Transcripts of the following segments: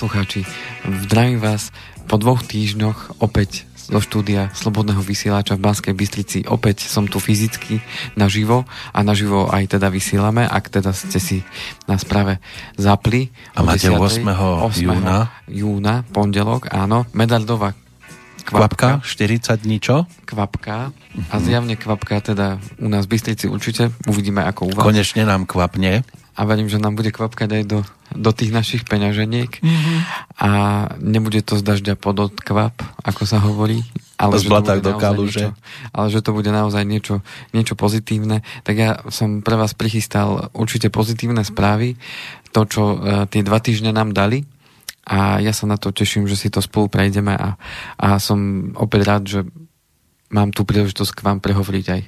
poslucháči. Zdravím vás po dvoch týždňoch opäť zo štúdia Slobodného vysielača v Banskej Bystrici. Opäť som tu fyzicky naživo a naživo aj teda vysielame, ak teda ste si nás práve zapli. A máte 10. 8. júna? júna, pondelok, áno. Medardová Kvapka, kvapka, 40 dní, čo? kvapka Mhm. a zjavne kvapka teda u nás v Bystrici určite. Uvidíme ako u vás. Konečne nám kvapne. A verím, že nám bude kvapkať aj do, do tých našich peňaženiek. Mhm. A nebude to z dažďa podot kvap, ako sa hovorí. Ale Z že to do naozaj kaluže. Niečo, ale že to bude naozaj niečo, niečo pozitívne. Tak ja som pre vás prichystal určite pozitívne správy. To, čo uh, tie dva týždne nám dali. A ja sa na to teším, že si to spolu prejdeme a, a som opäť rád, že mám tú príležitosť k vám prehovoriť aj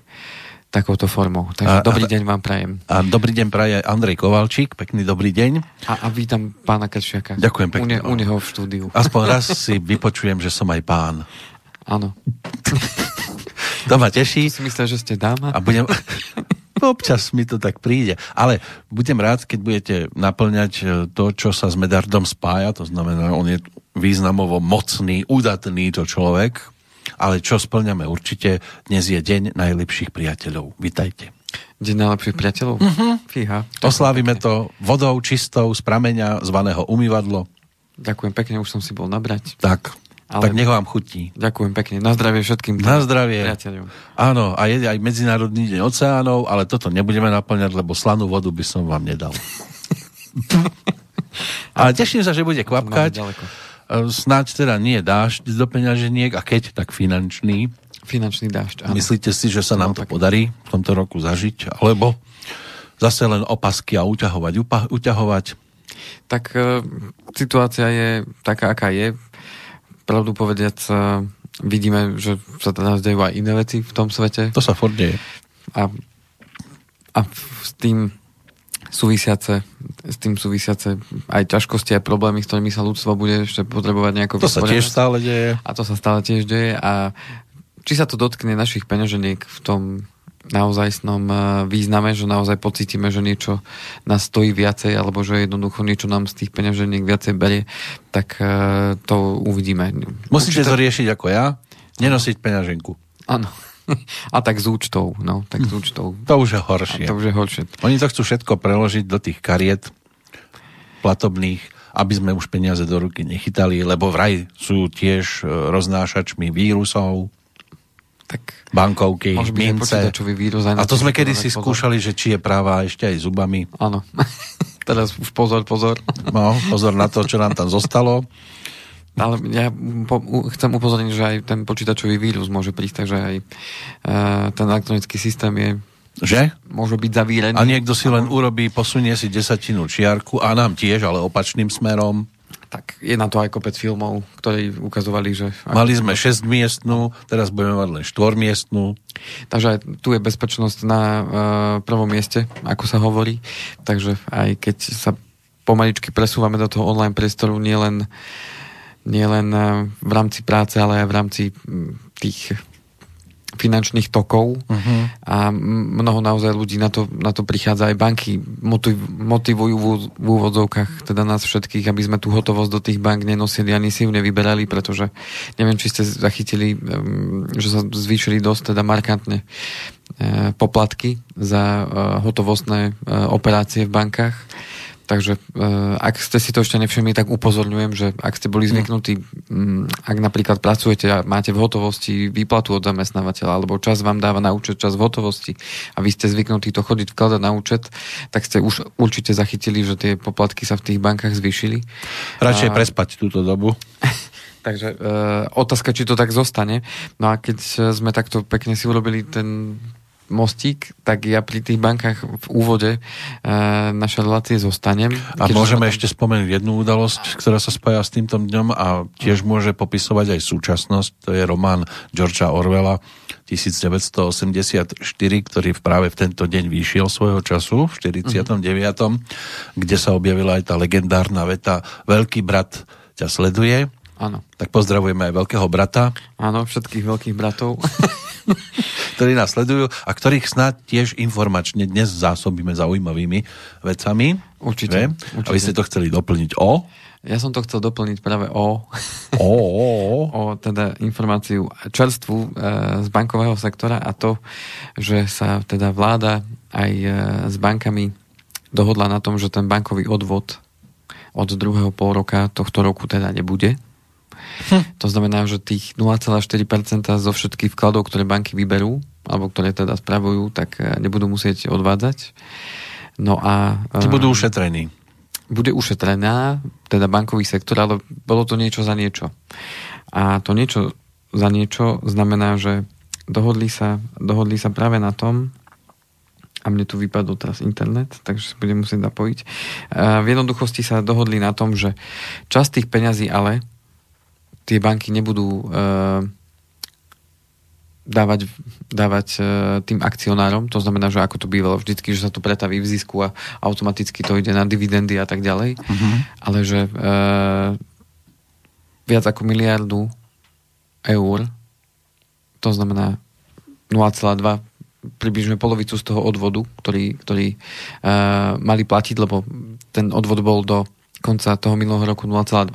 takouto formou. Takže A- dobrý deň vám prajem. A dobrý deň praje Andrej Kovalčík, pekný dobrý deň. A, a vítam pána Kršiaka. Ďakujem pekne. U, ne, u neho v štúdiu. Aspoň raz si vypočujem, že som aj pán. Áno. To ma teší Si myslel, že ste dáma? a budem... Občas mi to tak príde. Ale budem rád, keď budete naplňať e, to, čo sa s Medardom spája. To znamená, on je významovo mocný, udatný to človek. Ale čo splňame určite, dnes je deň najlepších priateľov. Vítajte. Deň najlepších priateľov? Uh-huh. Fíha. Oslávime to vodou čistou z prameňa zvaného umývadlo. Ďakujem pekne, už som si bol nabrať. Tak, Ale- tak nech vám chutí. Ďakujem pekne. Na zdravie všetkým. Na zdravie. Priateľom. Áno, a je aj Medzinárodný deň oceánov, ale toto nebudeme naplňať, lebo slanú vodu by som vám nedal. ale teším sa, že bude kvapkať. E, Snáď teda nie dážď do peňaženiek, a keď, tak finančný. Finančný dážď. Áno. Myslíte si, že sa nám No, to tak- podarí v tomto roku zažiť? Alebo zase len opasky a uťahovať, upa- uťahovať? Tak e, situácia je taká, aká je. Pravdu povediac, e, vidíme, že sa teda dejú aj iné veci v tom svete. To sa furt deje. a, a s tým súvisiace, s tým súvisiace aj ťažkosti, aj problémy, s ktorými sa ľudstvo bude ešte potrebovať nejako To sa tiež stále deje. A to sa stále tiež deje a či sa to dotkne našich peňaženiek v tom naozajstnom eh, význame, že naozaj pocítime, že niečo nás stojí viacej, alebo že jednoducho niečo nám z tých peňaženiek viacej berie, tak eh, to uvidíme. Musíte to Určite- riešiť ako ja, nenosiť peňaženku. Áno. A tak s účtou, no, tak s účtou. To už je A horšie. to už je horšie. Oni to chcú všetko preložiť do tých kariet platobných, aby sme už peniaze do ruky nechytali, lebo vraj sú tiež e, roznášačmi vírusov, Tak bankovky, mince. vírus. A to sme si kedy dávať si pozor. skúšali, že či je práva ešte aj zubami. Áno. Teraz už pozor, pozor. No, pozor na to, čo nám tam zostalo. Ale ja po, u, chcem upozorniť, že aj ten počítačový vírus môže prísť, takže aj e, ten elektronický systém je, Že? môže byť zavírený. A niekto si len urobí, posunie si desatinu čiarku a nám tiež, ale opačným smerom. Tak je na to aj kopec filmov, ktorí ukazovali, že... Mali sme 6 miestnú, teraz budeme mať len 4 miestnú. Takže aj tu je bezpečnosť na e, prvom mieste, ako sa hovorí. Takže aj keď sa pomaličky presúvame do toho online priestoru, nielen nielen e, v rámci práce, ale aj v rámci m, tých finančných tokov uh-huh. a mnoho naozaj ľudí na to, na to prichádza aj banky motiv, motivujú v, v úvodzovkách teda nás všetkých, aby sme tú hotovosť do tých bank nenosili ani si ju nevyberali, pretože neviem, či ste zachytili, že sa zvýšili dosť teda markantne e, poplatky za e, hotovostné operácie v bankách. Takže uh, ak ste si to ešte nevšimli, tak upozorňujem, že ak ste boli zvyknutí, um, ak napríklad pracujete a máte v hotovosti výplatu od zamestnávateľa, alebo čas vám dáva na účet čas v hotovosti a vy ste zvyknutí to chodiť vkladať na účet, tak ste už určite zachytili, že tie poplatky sa v tých bankách zvýšili. Radšej A- prespať túto dobu. Takže e, otázka, či to tak zostane. No a keď e, sme takto pekne si urobili ten mostík, tak ja pri tých bankách v úvode e, našej relácie zostanem. A môžeme tam- ešte spomenúť jednu udalosť, ktorá sa spája s týmto dňom a tiež môže popisovať aj súčasnosť. To je román Georgea Orwella 1984, ktorý práve v tento deň vyšiel svojho času, v 49., kde sa objavila aj tá legendárna veta Veľký brat ťa sleduje. Áno, Tak pozdravujeme aj veľkého brata. áno, všetkých veľkých bratov. ktorí nás sledujú a ktorých snad tiež informačne dnes zásobíme zaujímavými vecami. Určite. určite. A vy ste to chceli doplniť o? Ja som to chcel doplniť práve o, o, o, o. o teda informáciu čerstvu e, z bankového sektora a to, že sa teda vláda aj e, s bankami dohodla na tom, že ten bankový odvod od druhého pol roka tohto roku teda nebude. Hm. To znamená, že tých 0,4% zo všetkých vkladov, ktoré banky vyberú, alebo ktoré teda spravujú, tak e, nebudú musieť odvádzať. No a... Tí budú ušetrení bude ušetrená, teda bankový sektor, ale bolo to niečo za niečo. A to niečo za niečo znamená, že dohodli sa, dohodli sa práve na tom, a mne tu vypadol teraz internet, takže si budem musieť napojiť. V jednoduchosti sa dohodli na tom, že časť tých peňazí ale tie banky nebudú dávať, dávať e, tým akcionárom, to znamená, že ako to bývalo vždycky, že sa to pretaví v zisku a automaticky to ide na dividendy a tak ďalej, uh-huh. ale že e, viac ako miliardu eur, to znamená 0,2 približne polovicu z toho odvodu, ktorý, ktorý e, mali platiť, lebo ten odvod bol do konca toho minulého roku 0,2%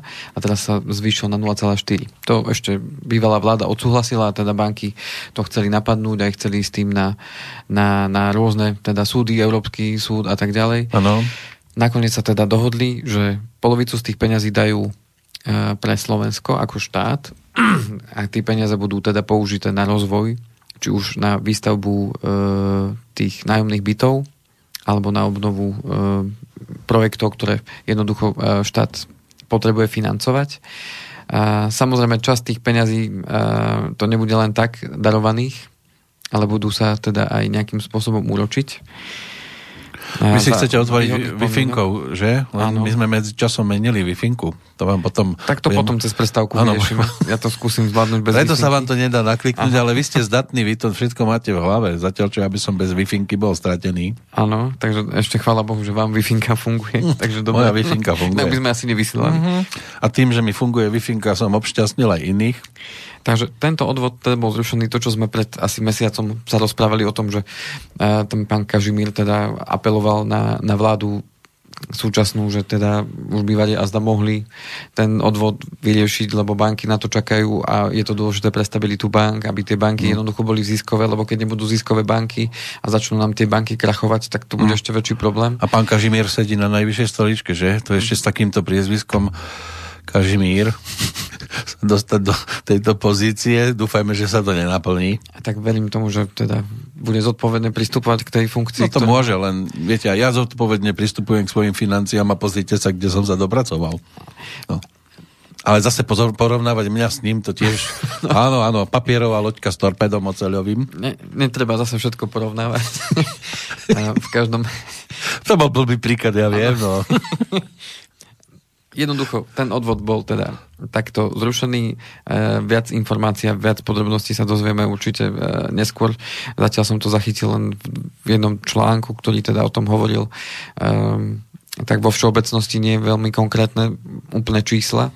a teraz sa zvýšil na 0,4%. To ešte bývalá vláda odsúhlasila a teda banky to chceli napadnúť a chceli s tým na, na, na rôzne teda súdy, Európsky súd a tak ďalej. Ano. Nakoniec sa teda dohodli, že polovicu z tých peňazí dajú e, pre Slovensko ako štát a tie peniaze budú teda použité na rozvoj, či už na výstavbu e, tých nájomných bytov, alebo na obnovu e, projektov, ktoré jednoducho e, štát potrebuje financovať. Samozrejme, časť tých peňazí e, to nebude len tak darovaných, ale budú sa teda aj nejakým spôsobom uročiť. Vy si chcete otvoriť wi že? my sme medzi časom menili wi To vám potom... Tak to potom cez prestávku vyriešime. Ja to skúsim zvládnuť bez Preto sa vám to nedá nakliknúť, Aha. ale vy ste zdatní, vy to všetko máte v hlave. Zatiaľ, čo ja by som bez wi bol stratený. Áno, takže ešte chvála Bohu, že vám wi funguje. Takže dobre. Moja wi funguje. Tak by sme asi nevysielali. Uh-huh. A tým, že mi funguje wi som obšťastnil aj iných. Takže tento odvod teda bol zrušený, to, čo sme pred asi mesiacom sa rozprávali o tom, že uh, ten pán Kažimír teda apeloval na, na vládu súčasnú, že teda už bývali a zda mohli ten odvod vyriešiť, lebo banky na to čakajú a je to dôležité pre stabilitu bank, aby tie banky mm. jednoducho boli ziskové, lebo keď nebudú ziskové banky a začnú nám tie banky krachovať, tak to bude mm. ešte väčší problém. A pán Kažimír sedí na najvyššej stoličke, že? To ešte s takýmto priezviskom Kažimír dostať do tejto pozície. Dúfajme, že sa to nenaplní. A tak verím tomu, že teda bude zodpovedne pristupovať k tej funkcii. No to ktoré... môže, len viete, ja zodpovedne pristupujem k svojim financiám a pozrite sa, kde som sa dopracoval. No. Ale zase pozor, porovnávať mňa s ním, to tiež... no. Áno, áno, papierová loďka s torpedom oceľovým. Ne, netreba zase všetko porovnávať. v každom... To bol blbý príklad, ja viem, no. Jednoducho, ten odvod bol teda takto zrušený. E, viac informácií a viac podrobností sa dozvieme určite e, neskôr. Zatiaľ som to zachytil len v jednom článku, ktorý teda o tom hovoril. E, tak vo všeobecnosti nie je veľmi konkrétne úplne čísla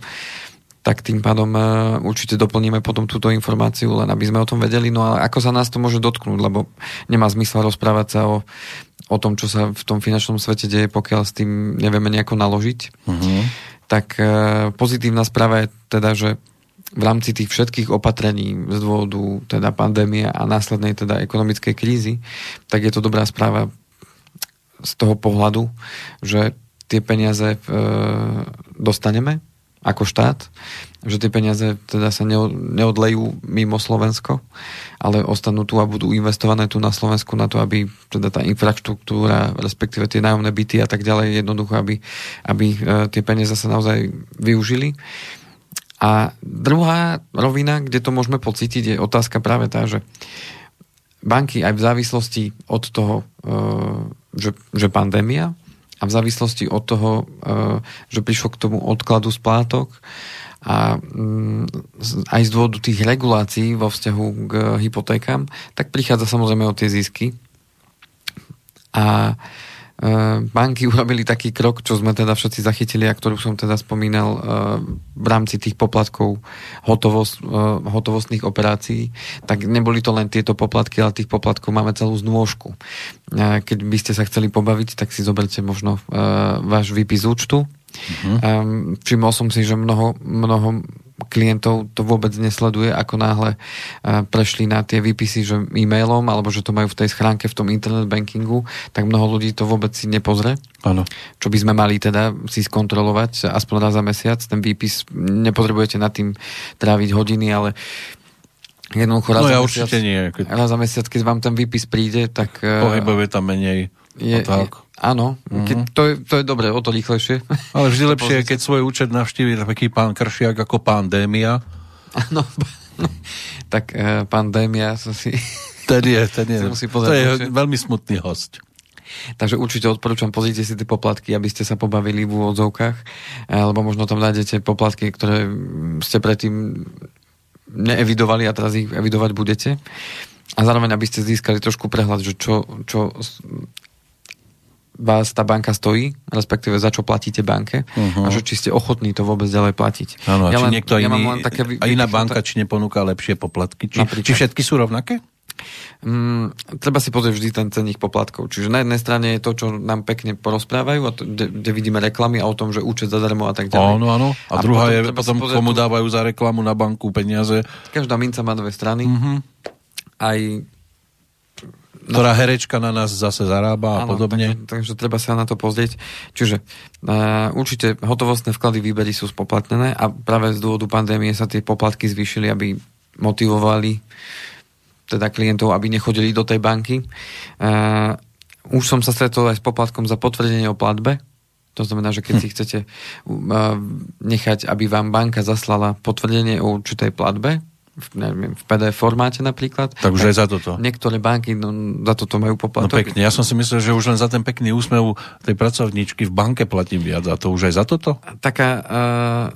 tak tým pádom e, určite doplníme potom túto informáciu, len aby sme o tom vedeli. No ale ako sa nás to môže dotknúť, lebo nemá zmysel rozprávať sa o, o tom, čo sa v tom finančnom svete deje, pokiaľ s tým nevieme nejako naložiť. Uh-huh. Tak e, pozitívna správa je teda, že v rámci tých všetkých opatrení z dôvodu teda pandémie a následnej teda ekonomickej krízy, tak je to dobrá správa z toho pohľadu, že tie peniaze e, dostaneme, ako štát, že tie peniaze teda sa neodlejú mimo Slovensko, ale ostanú tu a budú investované tu na Slovensku na to, aby teda tá infraštruktúra, respektíve tie nájomné byty a tak ďalej, jednoducho, aby, aby e, tie peniaze sa naozaj využili. A druhá rovina, kde to môžeme pocítiť, je otázka práve tá, že banky aj v závislosti od toho, e, že, že pandémia, a v závislosti od toho, e, že prišlo k tomu odkladu splátok a mm, aj z dôvodu tých regulácií vo vzťahu k hypotékam, tak prichádza samozrejme o tie zisky. A banky urobili taký krok, čo sme teda všetci zachytili a ktorú som teda spomínal uh, v rámci tých poplatkov hotovosť, uh, hotovostných operácií, tak neboli to len tieto poplatky, ale tých poplatkov máme celú znôžku. Keď by ste sa chceli pobaviť, tak si zoberte možno váš výpis účtu. Uh-huh. Um, všimol som si, že mnoho, mnoho klientov to vôbec nesleduje, ako náhle prešli na tie výpisy že e-mailom, alebo že to majú v tej schránke v tom internet bankingu, tak mnoho ľudí to vôbec si nepozre. Ano. Čo by sme mali teda si skontrolovať aspoň raz za mesiac. Ten výpis nepotrebujete nad tým tráviť hodiny, ale jednoducho raz, no ja za mesiac, nie. Keď... raz za mesiac, keď vám ten výpis príde, tak... Pohybové tam menej. Je, tak. Áno, mm-hmm. to, je, to je dobré, o to rýchlejšie. Ale vždy lepšie je, keď svoj účet navštíví taký pán Kršiak ako pandémia. Áno, tak uh, pandémia som si... Ten je, ten je. to je veľmi smutný host. Takže určite odporúčam, pozrite si tie poplatky, aby ste sa pobavili v úvodzovkách, alebo možno tam nájdete poplatky, ktoré ste predtým neevidovali a teraz ich evidovať budete. A zároveň, aby ste získali trošku prehľad, že čo, čo vás tá banka stojí, respektíve za čo platíte banke uh-huh. a že či ste ochotní to vôbec ďalej platiť. Áno, ja či len, niekto ja iný, len také a iná banka, či neponúka lepšie poplatky? Či, či všetky sú rovnaké? Mm, treba si pozrieť vždy ten cenných poplatkov. Čiže na jednej strane je to, čo nám pekne porozprávajú, a to, kde, kde vidíme reklamy a o tom, že účet zadarmo a tak ďalej. Áno, áno. A, a druhá potom je potom, komu dávajú za reklamu na banku peniaze. Každá minca má dve strany. Uh-huh. Aj ktorá herečka na nás zase zarába a Áno, podobne. Takže, takže treba sa na to pozrieť. Čiže uh, určite hotovostné vklady výbery sú spoplatnené a práve z dôvodu pandémie sa tie poplatky zvýšili, aby motivovali teda klientov, aby nechodili do tej banky. Uh, už som sa stretol aj s poplatkom za potvrdenie o platbe. To znamená, že keď hm. si chcete uh, nechať, aby vám banka zaslala potvrdenie o určitej platbe, neviem, v PDF formáte napríklad. Tak už tak aj za toto. Niektoré banky no, za toto majú poplatok. No pekne, ja som si myslel, že už len za ten pekný úsmev tej pracovníčky v banke platím viac. A to už aj za toto? Taká uh,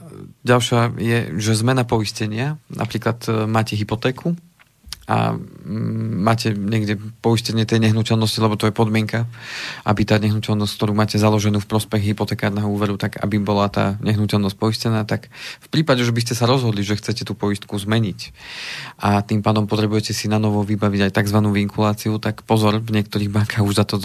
ďalšia je, že zmena poistenia. Napríklad uh, máte hypotéku a mm, máte niekde poistenie tej nehnuteľnosti, lebo to je podmienka, aby tá nehnuteľnosť, ktorú máte založenú v prospech hypotekárneho úveru, tak aby bola tá nehnuteľnosť poistená, tak v prípade, že by ste sa rozhodli, že chcete tú poistku zmeniť a tým pádom potrebujete si na novo vybaviť aj tzv. vinkuláciu, tak pozor, v niektorých bankách už za to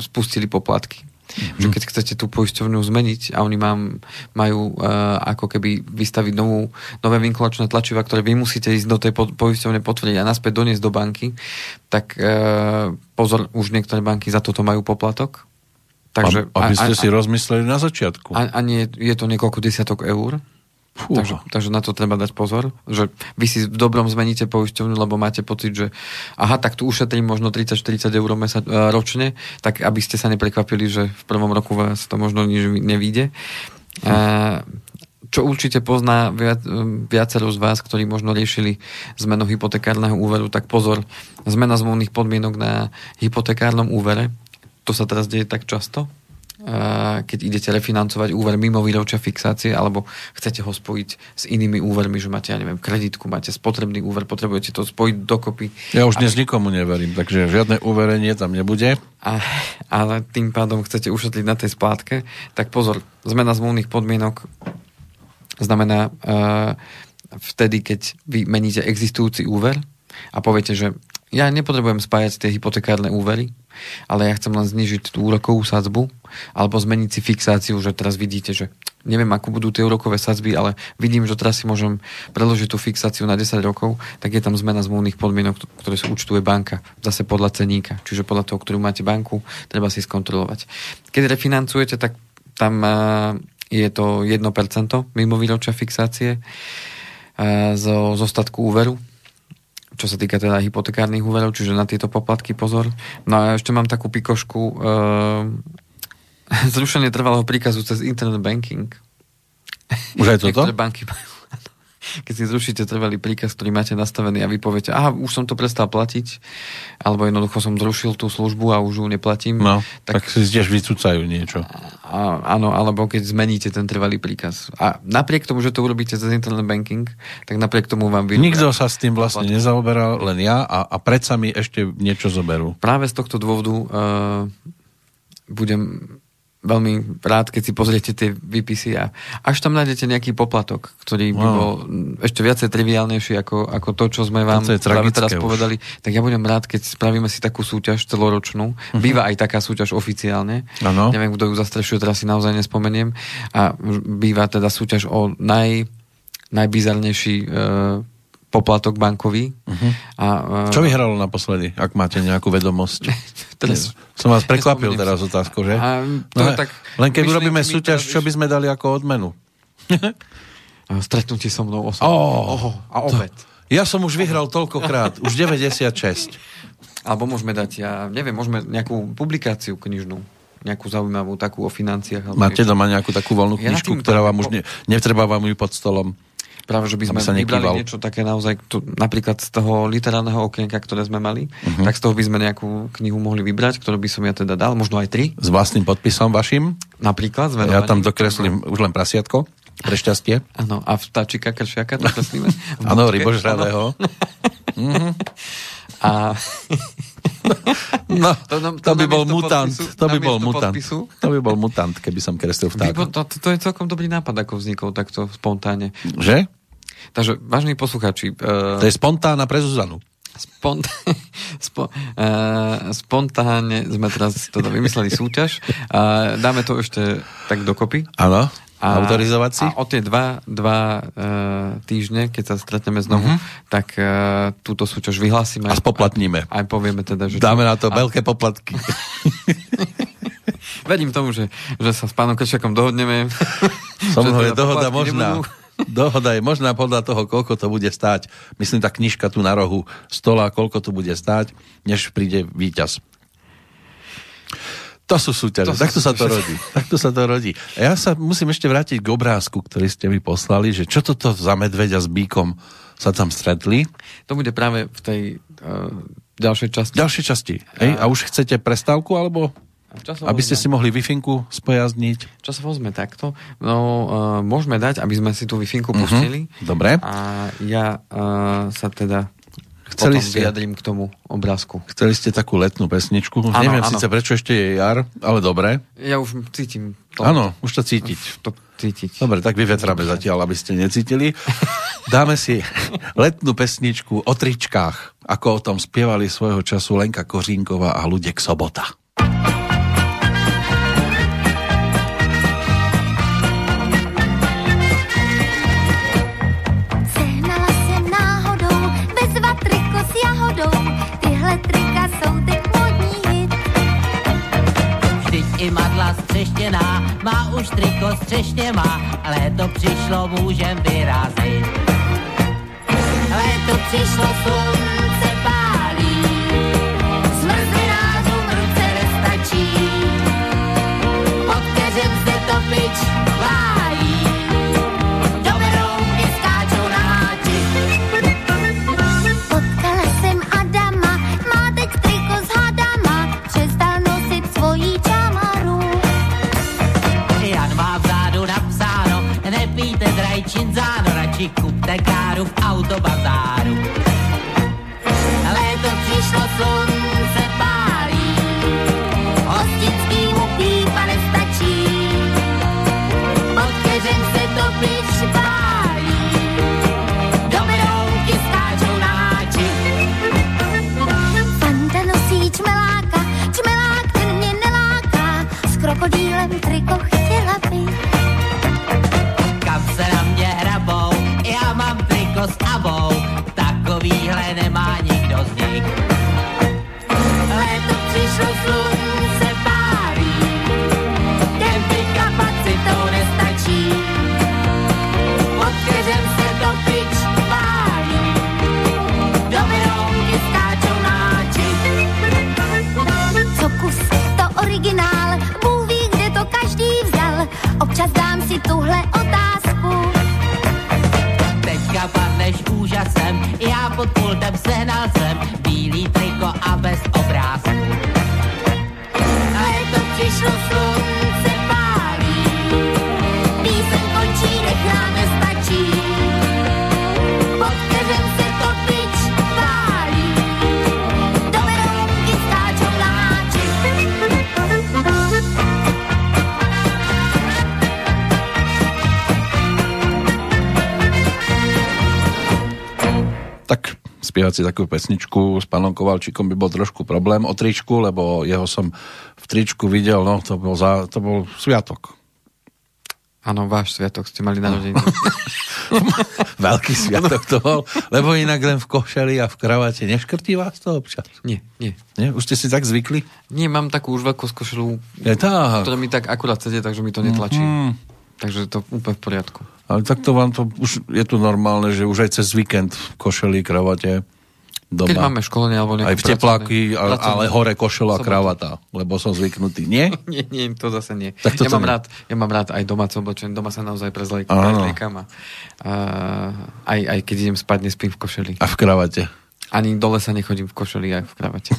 spustili poplatky. Mm-hmm. Že keď chcete tú poisťovňu zmeniť a oni mám, majú uh, ako keby vystaviť novú, nové vinkulačné tlačiva, ktoré vy musíte ísť do tej po, poisťovne potvrdiť a naspäť doniesť do banky, tak uh, pozor, už niektoré banky za toto majú poplatok. Takže, aby ste a, a, si rozmysleli na začiatku. A, a nie, je to niekoľko desiatok eur. Takže, takže na to treba dať pozor, že vy si v dobrom zmeníte poisťovňu, lebo máte pocit, že aha, tak tu ušetrím možno 30-40 eur mesa, e, ročne, tak aby ste sa neprekvapili, že v prvom roku vás to možno nič nevíde. A, čo určite pozná viac, viacero z vás, ktorí možno riešili zmenu hypotekárneho úveru, tak pozor, zmena zmluvných podmienok na hypotekárnom úvere, to sa teraz deje tak často, keď idete refinancovať úver mimo výročia fixácie, alebo chcete ho spojiť s inými úvermi, že máte, ja neviem, kreditku, máte spotrebný úver, potrebujete to spojiť dokopy. Ja už dnes a... nikomu neverím, takže žiadne úverenie tam nebude. A, ale tým pádom chcete ušetriť na tej splátke, tak pozor, zmena zmluvných podmienok znamená uh, vtedy, keď vy meníte existujúci úver a poviete, že ja nepotrebujem spájať tie hypotekárne úvery, ale ja chcem len znižiť tú úrokovú sadzbu alebo zmeniť si fixáciu, že teraz vidíte, že neviem, ako budú tie úrokové sadzby, ale vidím, že teraz si môžem predložiť tú fixáciu na 10 rokov, tak je tam zmena zmluvných podmienok, ktoré sú účtuje banka, zase podľa ceníka, čiže podľa toho, ktorú máte banku, treba si skontrolovať. Keď refinancujete, tak tam je to 1% mimo výročia fixácie zo, zo statku úveru, čo sa týka teda hypotekárnych úverov, čiže na tieto poplatky pozor. No a ešte mám takú pikošku, uh, zrušenie trvalého príkazu cez internet banking. Už aj toto? Niektoré banky majú keď si zrušíte trvalý príkaz, ktorý máte nastavený a vy poviete, aha, už som to prestal platiť, alebo jednoducho som zrušil tú službu a už ju neplatím. No, tak, tak si tiež vycúcajú niečo. A, áno, alebo keď zmeníte ten trvalý príkaz. A napriek tomu, že to urobíte cez internet banking, tak napriek tomu vám vy... Nikto sa s tým vlastne platí. nezaoberal, len ja a, a predsa mi ešte niečo zoberú. Práve z tohto dôvodu uh, budem veľmi rád, keď si pozriete tie výpisy a až tam nájdete nejaký poplatok, ktorý by Wow. bol ešte viacej triviálnejší ako, ako to, čo sme vám To práve teraz už. povedali, tak ja budem rád, keď spravíme si takú súťaž celoročnú. Býva aj taká súťaž oficiálne. Áno. Neviem, kto ju zastrešuje, teraz si naozaj nespomeniem. A býva teda súťaž o naj, najbizarnejší e, poplatok bankový. A, e, Čo vyhralo naposledy, ak máte nejakú vedomosť? Teraz- Som vás prekvapil teraz si. otázkou, že? A to No, tak len keď urobíme súťaž, čo by sme dali ako odmenu? Stretnutie so mnou osobne. Ó, Oho, a obed. Ja som už vyhral toľkokrát, už 96. Alebo môžeme dať, ja neviem, môžeme nejakú publikáciu knižnú, nejakú zaujímavú takú o financiách. Máte niečo. doma nejakú takú voľnú Ja knižku, tým ktorá vám už po- ne, netreba vám ju pod stolom. Práve, že by sme sa vybrali niečo také naozaj, tu, napríklad z toho literárneho okienka, ktoré sme mali, uh-huh. tak z toho by sme nejakú knihu mohli vybrať, ktorú by som ja teda dal, možno aj tri, S vlastným podpisom vašim. napríklad. Ja tam dokreslím už len prasiatko. Pre šťastie. Áno, a vtáčika kršiaka to kreslíme. Áno, rybožravého. A No, To nám- to to by bol mutant. podpisu- To by bol mutant. podpisu? To by bol mutant, keby som kreslil vtáka. to, to je celkom dobrý nápad, ako vznikol takto spontánne. Že? Takže, vážení posluchači, uh, To je spontánna pre Zuzanu. Spont- spo- uh, spontánne sme teraz teda vymysleli súťaž. Uh, dáme to ešte tak dokopy. Áno. Autorizovať si? A o tie dva, dva uh, týždne, keď sa stretneme znovu, uh-huh. tak uh, túto súťaž vyhlásime. A spoplatníme. Aj, aj povieme teda, že... Dáme na a, to veľké poplatky. Verím tomu, že, že sa s pánom Kršiakom dohodneme. So že mnou je teda dohoda možná. nebudú. Dohoda je možná podľa toho, koľko to bude stáť. Myslím, tá knižka tu na rohu stola, koľko to bude stáť, než príde víťaz. To sú súťaže, To sú takto sa to rodí. Takto sa to rodí. A ja sa musím ešte vrátiť k obrázku, ktorý ste mi poslali, že čo toto za medveďa s bíkom sa tam stretli. To bude práve v tej uh, ďalšej časti. Ďalšie časti. Hej? A už chcete prestávku, alebo Časovo aby ste si mohli wi spojazniť? Časovo sme takto. No, uh, môžeme dať, aby sme si tú wi Mhm. pustili. Dobre. A ja uh, sa teda Chceli potom ste- vyjadrím k tomu obrázku. Chceli ste takú letnú pesničku. Áno, Neviem áno. síce prečo ešte je jar, ale dobre. Ja už cítim to. Áno, už to cítiť. To cítiť. Dobre, tak vyvetrame zatiaľ, aby ste necítili. Dáme si letnú pesničku o tričkách, ako o tom spievali svojho času Lenka Kořínková a Ludek Sobota. Léto přišlo, můžem vyrazit. Léto přišlo, slunce spievať si takú pesničku s pánom Kovalčíkom by bol trošku problém o tričku, lebo jeho som v tričku videl, no to bol, za, to bol sviatok. Áno, váš sviatok ste mali narodeniny. Veľký sviatok to bol, lebo inak len v košeli a v kravate neškrtí vás to občas. nie, nie. Nie? Už ste si tak zvykli? Nie, mám takú už veľkú tak. ktorá mi tak akurát sedie, takže mi to netlačí. Mm. Takže to úplne v poriadku. Ale takto vám to, už je tu normálne, že už aj cez víkend v košeli, kravate, doma. Keď máme školenie alebo aj v tepláky, ale, ale hore košela a kravata, lebo som zvyknutý. Nie? Nie, nie, to zase nie. Tak toto ja, mám nie. rád, ja mám rád aj domáce oblečenie. Doma sa naozaj prezlej- Áno. prezliekam a, a aj, aj keď idem spať, nespím v košeli. A v kravate. Ani dole sa nechodím v košeli, aj v kravate.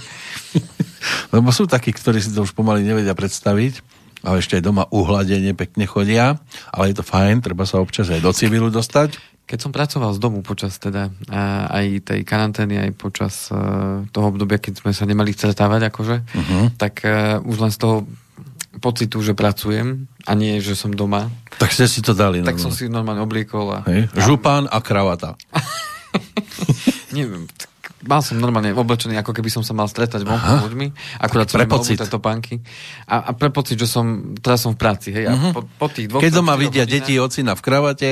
Lebo sú takí, ktorí si to už pomaly nevedia predstaviť, ale ešte aj doma uhladenie pekne chodia, ale je to fajn, treba sa občas aj do civilu dostať. Keď som pracoval z domu počas teda aj tej karantény, aj počas uh, toho obdobia, keď sme sa nemali stretávať, akože, uh-huh. tak uh, už len z toho pocitu, že pracujem a nie, že som doma, Tak ste si to dali. tak som normálne. si normálne obliekol a... Hej? Župán a kravata. Neviem, tak mal som normálne oblečený, ako keby som sa mal stretať vonku s ľuďmi. Akurát som pocit. obuté topánky. A, a pre pocit, že som, teraz som v práci, hej. A po, po tých dvoch. Keď doma vidia deti ocina v kravate,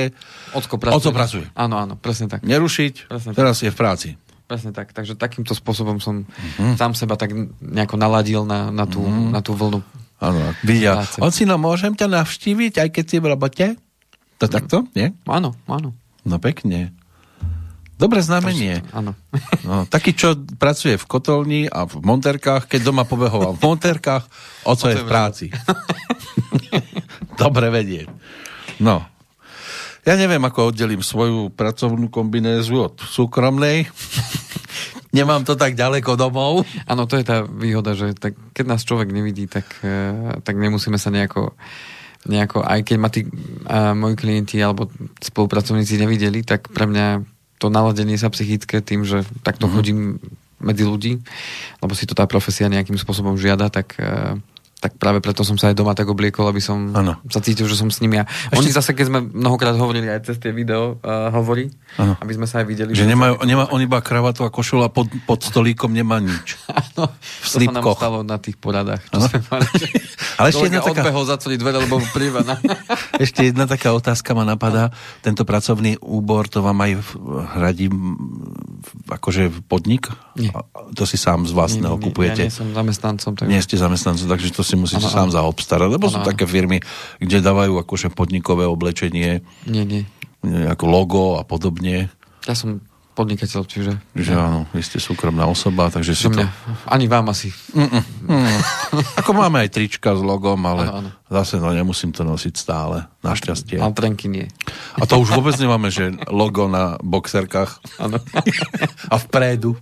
Ocko pracuje. Oco pracuje. Áno, áno, presne tak. nerušiť, Presne tak. teraz je v práci. Presne tak. Takže takýmto spôsobom som Mhm. sám seba tak nejako naladil na, na, tú, na tú vlnu. Áno, vidia. Ocino, môžem ťa navštíviť, aj keď si v robote? To takto, nie? Áno, áno. No pekne. Dobré znamenie. Áno. No, taký, čo pracuje v kotolni a v monterkách, keď doma pobehoval v monterkách, oco je v práci. Dobre vedieť. No. Ja neviem, ako oddelím svoju pracovnú kombinézu od súkromnej. Nemám to tak ďaleko domov. Áno, to je tá výhoda, že tak, keď nás človek nevidí, tak, eh, tak nemusíme sa nejako, nejako aj keď ma tí a moji klienti alebo spolupracovníci nevideli, tak pre mňa to naladenie sa psychické tým, že takto mm-hmm. chodím medzi ľudí, lebo si to tá profesia nejakým spôsobom žiada, tak, eh, tak práve preto som sa aj doma tak obliekol, aby som Áno. sa cítil, že som s nimi. A oni zase, keď sme mnohokrát hovorili aj cez tie video, uh, hovorí, Áno. aby sme sa aj videli. Že nemajú, nemá, on iba kravatu a košelu a pod, pod stolíkom nemá nič. Áno, V to sa nám slípkoch. stalo na tých poradách. Čo sme mali, že Ale ešte jedna taká- odbehol za celý dvere, lebo na... Ešte jedna taká otázka ma napadá. Tento pracovný úbor, to vám aj hradí akože podnik? Nie. To si sám z vlastného Nie, nie, kupujete? Ja nie som zamestnancom, takže... Nie ste zamestnancom, takže to si musíte Áno, sám áno. zaobstarať. Lebo sú Áno, áno. také firmy, kde dávajú akože podnikové oblečenie, Nie, nie. ako logo a podobne. Ja som podnikateľ, čiže... Že áno, vy ste súkromná osoba, takže si to... ani vám asi. Ako máme aj trička s logom, ale Áno, áno. zase no, nemusím to nosiť stále, našťastie. Ale trenky nie. A to už vôbec nemáme, že logo na boxerkách Áno. a vpredu.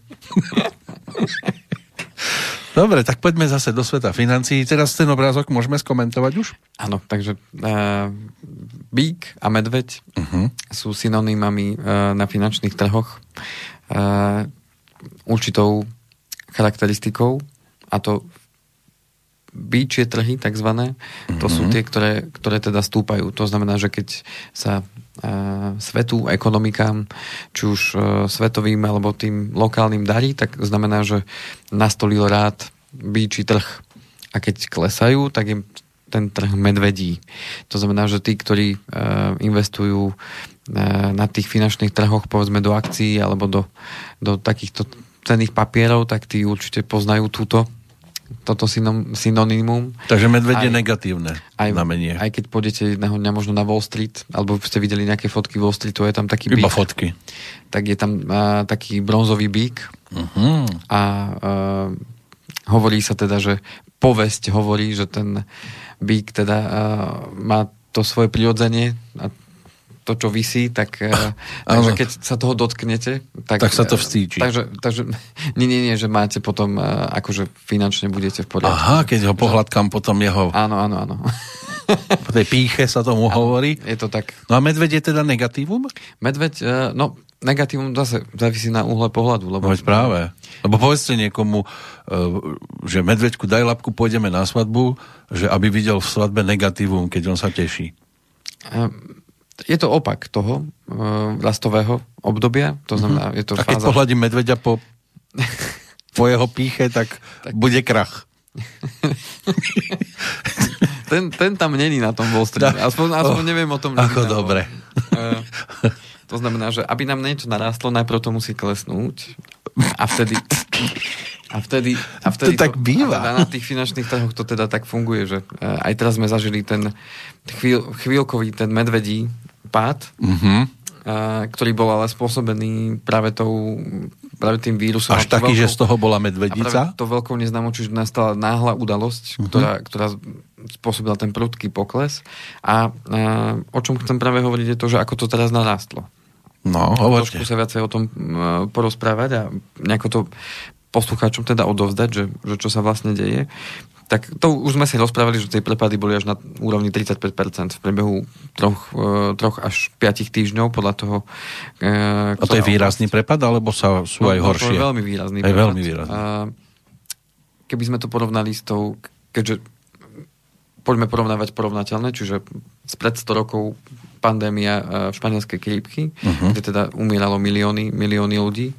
Dobre, tak poďme zase do sveta financií. Teraz ten obrázok môžeme skomentovať už? Áno, takže uh, bík a medveď uh-huh. sú synonymami uh, na finančných trhoch uh, určitou charakteristikou a to bíčie trhy, takzvané, to sú tie, ktoré, ktoré teda stúpajú. To znamená, že keď sa svetu, ekonomikám, či už uh, svetovým alebo tým lokálnym darí, tak znamená, že nastolil rád bíči trh. A keď klesajú, tak im ten trh medvedí. To znamená, že tí, ktorí uh, investujú na tých finančných trhoch, povedzme do akcií alebo do, do takýchto cenných papierov, tak tí určite poznajú túto toto synonymum. Takže medveď je negatívne Aj, znamenie. aj keď pôjdete jedného dňa možno na Wall Street, alebo ste videli nejaké fotky Wall Streetu, je tam taký Iba bík, fotky. tak je tam uh, taký bronzový bík Uh-huh. a uh, hovorí sa teda, že povesť hovorí, že ten bík teda uh, má to svoje prirodzenie a to, čo vysí, tak, uh, takže Áno. keď sa toho dotknete, tak, Tak sa to eh, vstíči. Takže, takže nie, nie, nie, že máte potom, uh, akože finančne budete v poriadku. Aha, keď ho pohľadkám potom jeho, Áno, áno, áno. po tej píche sa tomu hovorí. Je to tak. No a medveď je teda negatívum? Medveď, eh, no negatívum zase závisí na uhle pohľadu, lebo Veď práve. Lebo povedzte niekomu, eh, že medveďku daj labku, pôjdeme na svadbu, že aby videl v svadbe negatívum, keď on sa teší. Je to opak toho uh, rastového obdobia, to znamená, je to A keď fáza... pohľadím medveďa po, po jeho píche, tak, tak bude krach. ten, ten tam není na tom Wall Street. Aspoň, aspoň Oh, neviem o tom. ako no. dobre. Eh, to znamená, že aby nám niečo narástlo, najprv to musí klesnúť a vtedy a vtedy, a vtedy To tak býva. A teda na tých finančných trhoch to teda tak funguje, že eh, aj teraz sme zažili ten chvíľ, chvíľkový, ten medvedí pád, Mhm. a, ktorý bol ale spôsobený práve, tou, práve tým vírusom. Až a taký, že veľkou- z toho bola a medvedica? to veľkou neznámou, čiže nastala náhla udalosť, uh-huh. ktorá, ktorá spôsobila ten prudký pokles. A, a o čom chcem práve hovoriť je to, že ako to teraz narástlo. No, hovorte. Trošku sa viacej o tom m, porozprávať a nejako to poslucháčom teda odovzdať, že, že čo sa vlastne deje. Tak to už sme si rozprávali, že tie prepady boli až na úrovni 35% v priebehu troch, e, troch až 5 týždňov podľa toho. e, A to je výrazný prepad, alebo sa, sú aj No, horšie? To je veľmi výrazný. Prepad. veľmi výrazný. A keby sme to porovnali s tou, keďže poďme porovnávať porovnateľné, čiže spred 100 rokov pandémia e, španielskej krípky, Mhm. uh-huh. kde teda umieralo milióny, milióny ľudí. E,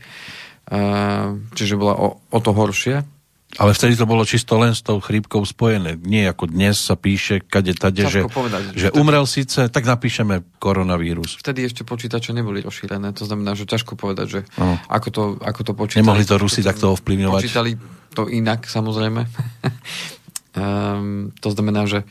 čiže bola o, o to horšia. Ale vtedy to bolo čisto len s tou chrípkou spojené. Nie ako dnes sa píše, kade tade, že, povedať, že že- umrel síce, tak napíšeme koronavírus. Vtedy ešte počítače neboli rozšírené, to znamená, že ťažko povedať, že Áno. ako, to, ako to počítali. Nemohli to Rusi takto ovplyvňovať. Počítali to inak, samozrejme. um, to znamená, že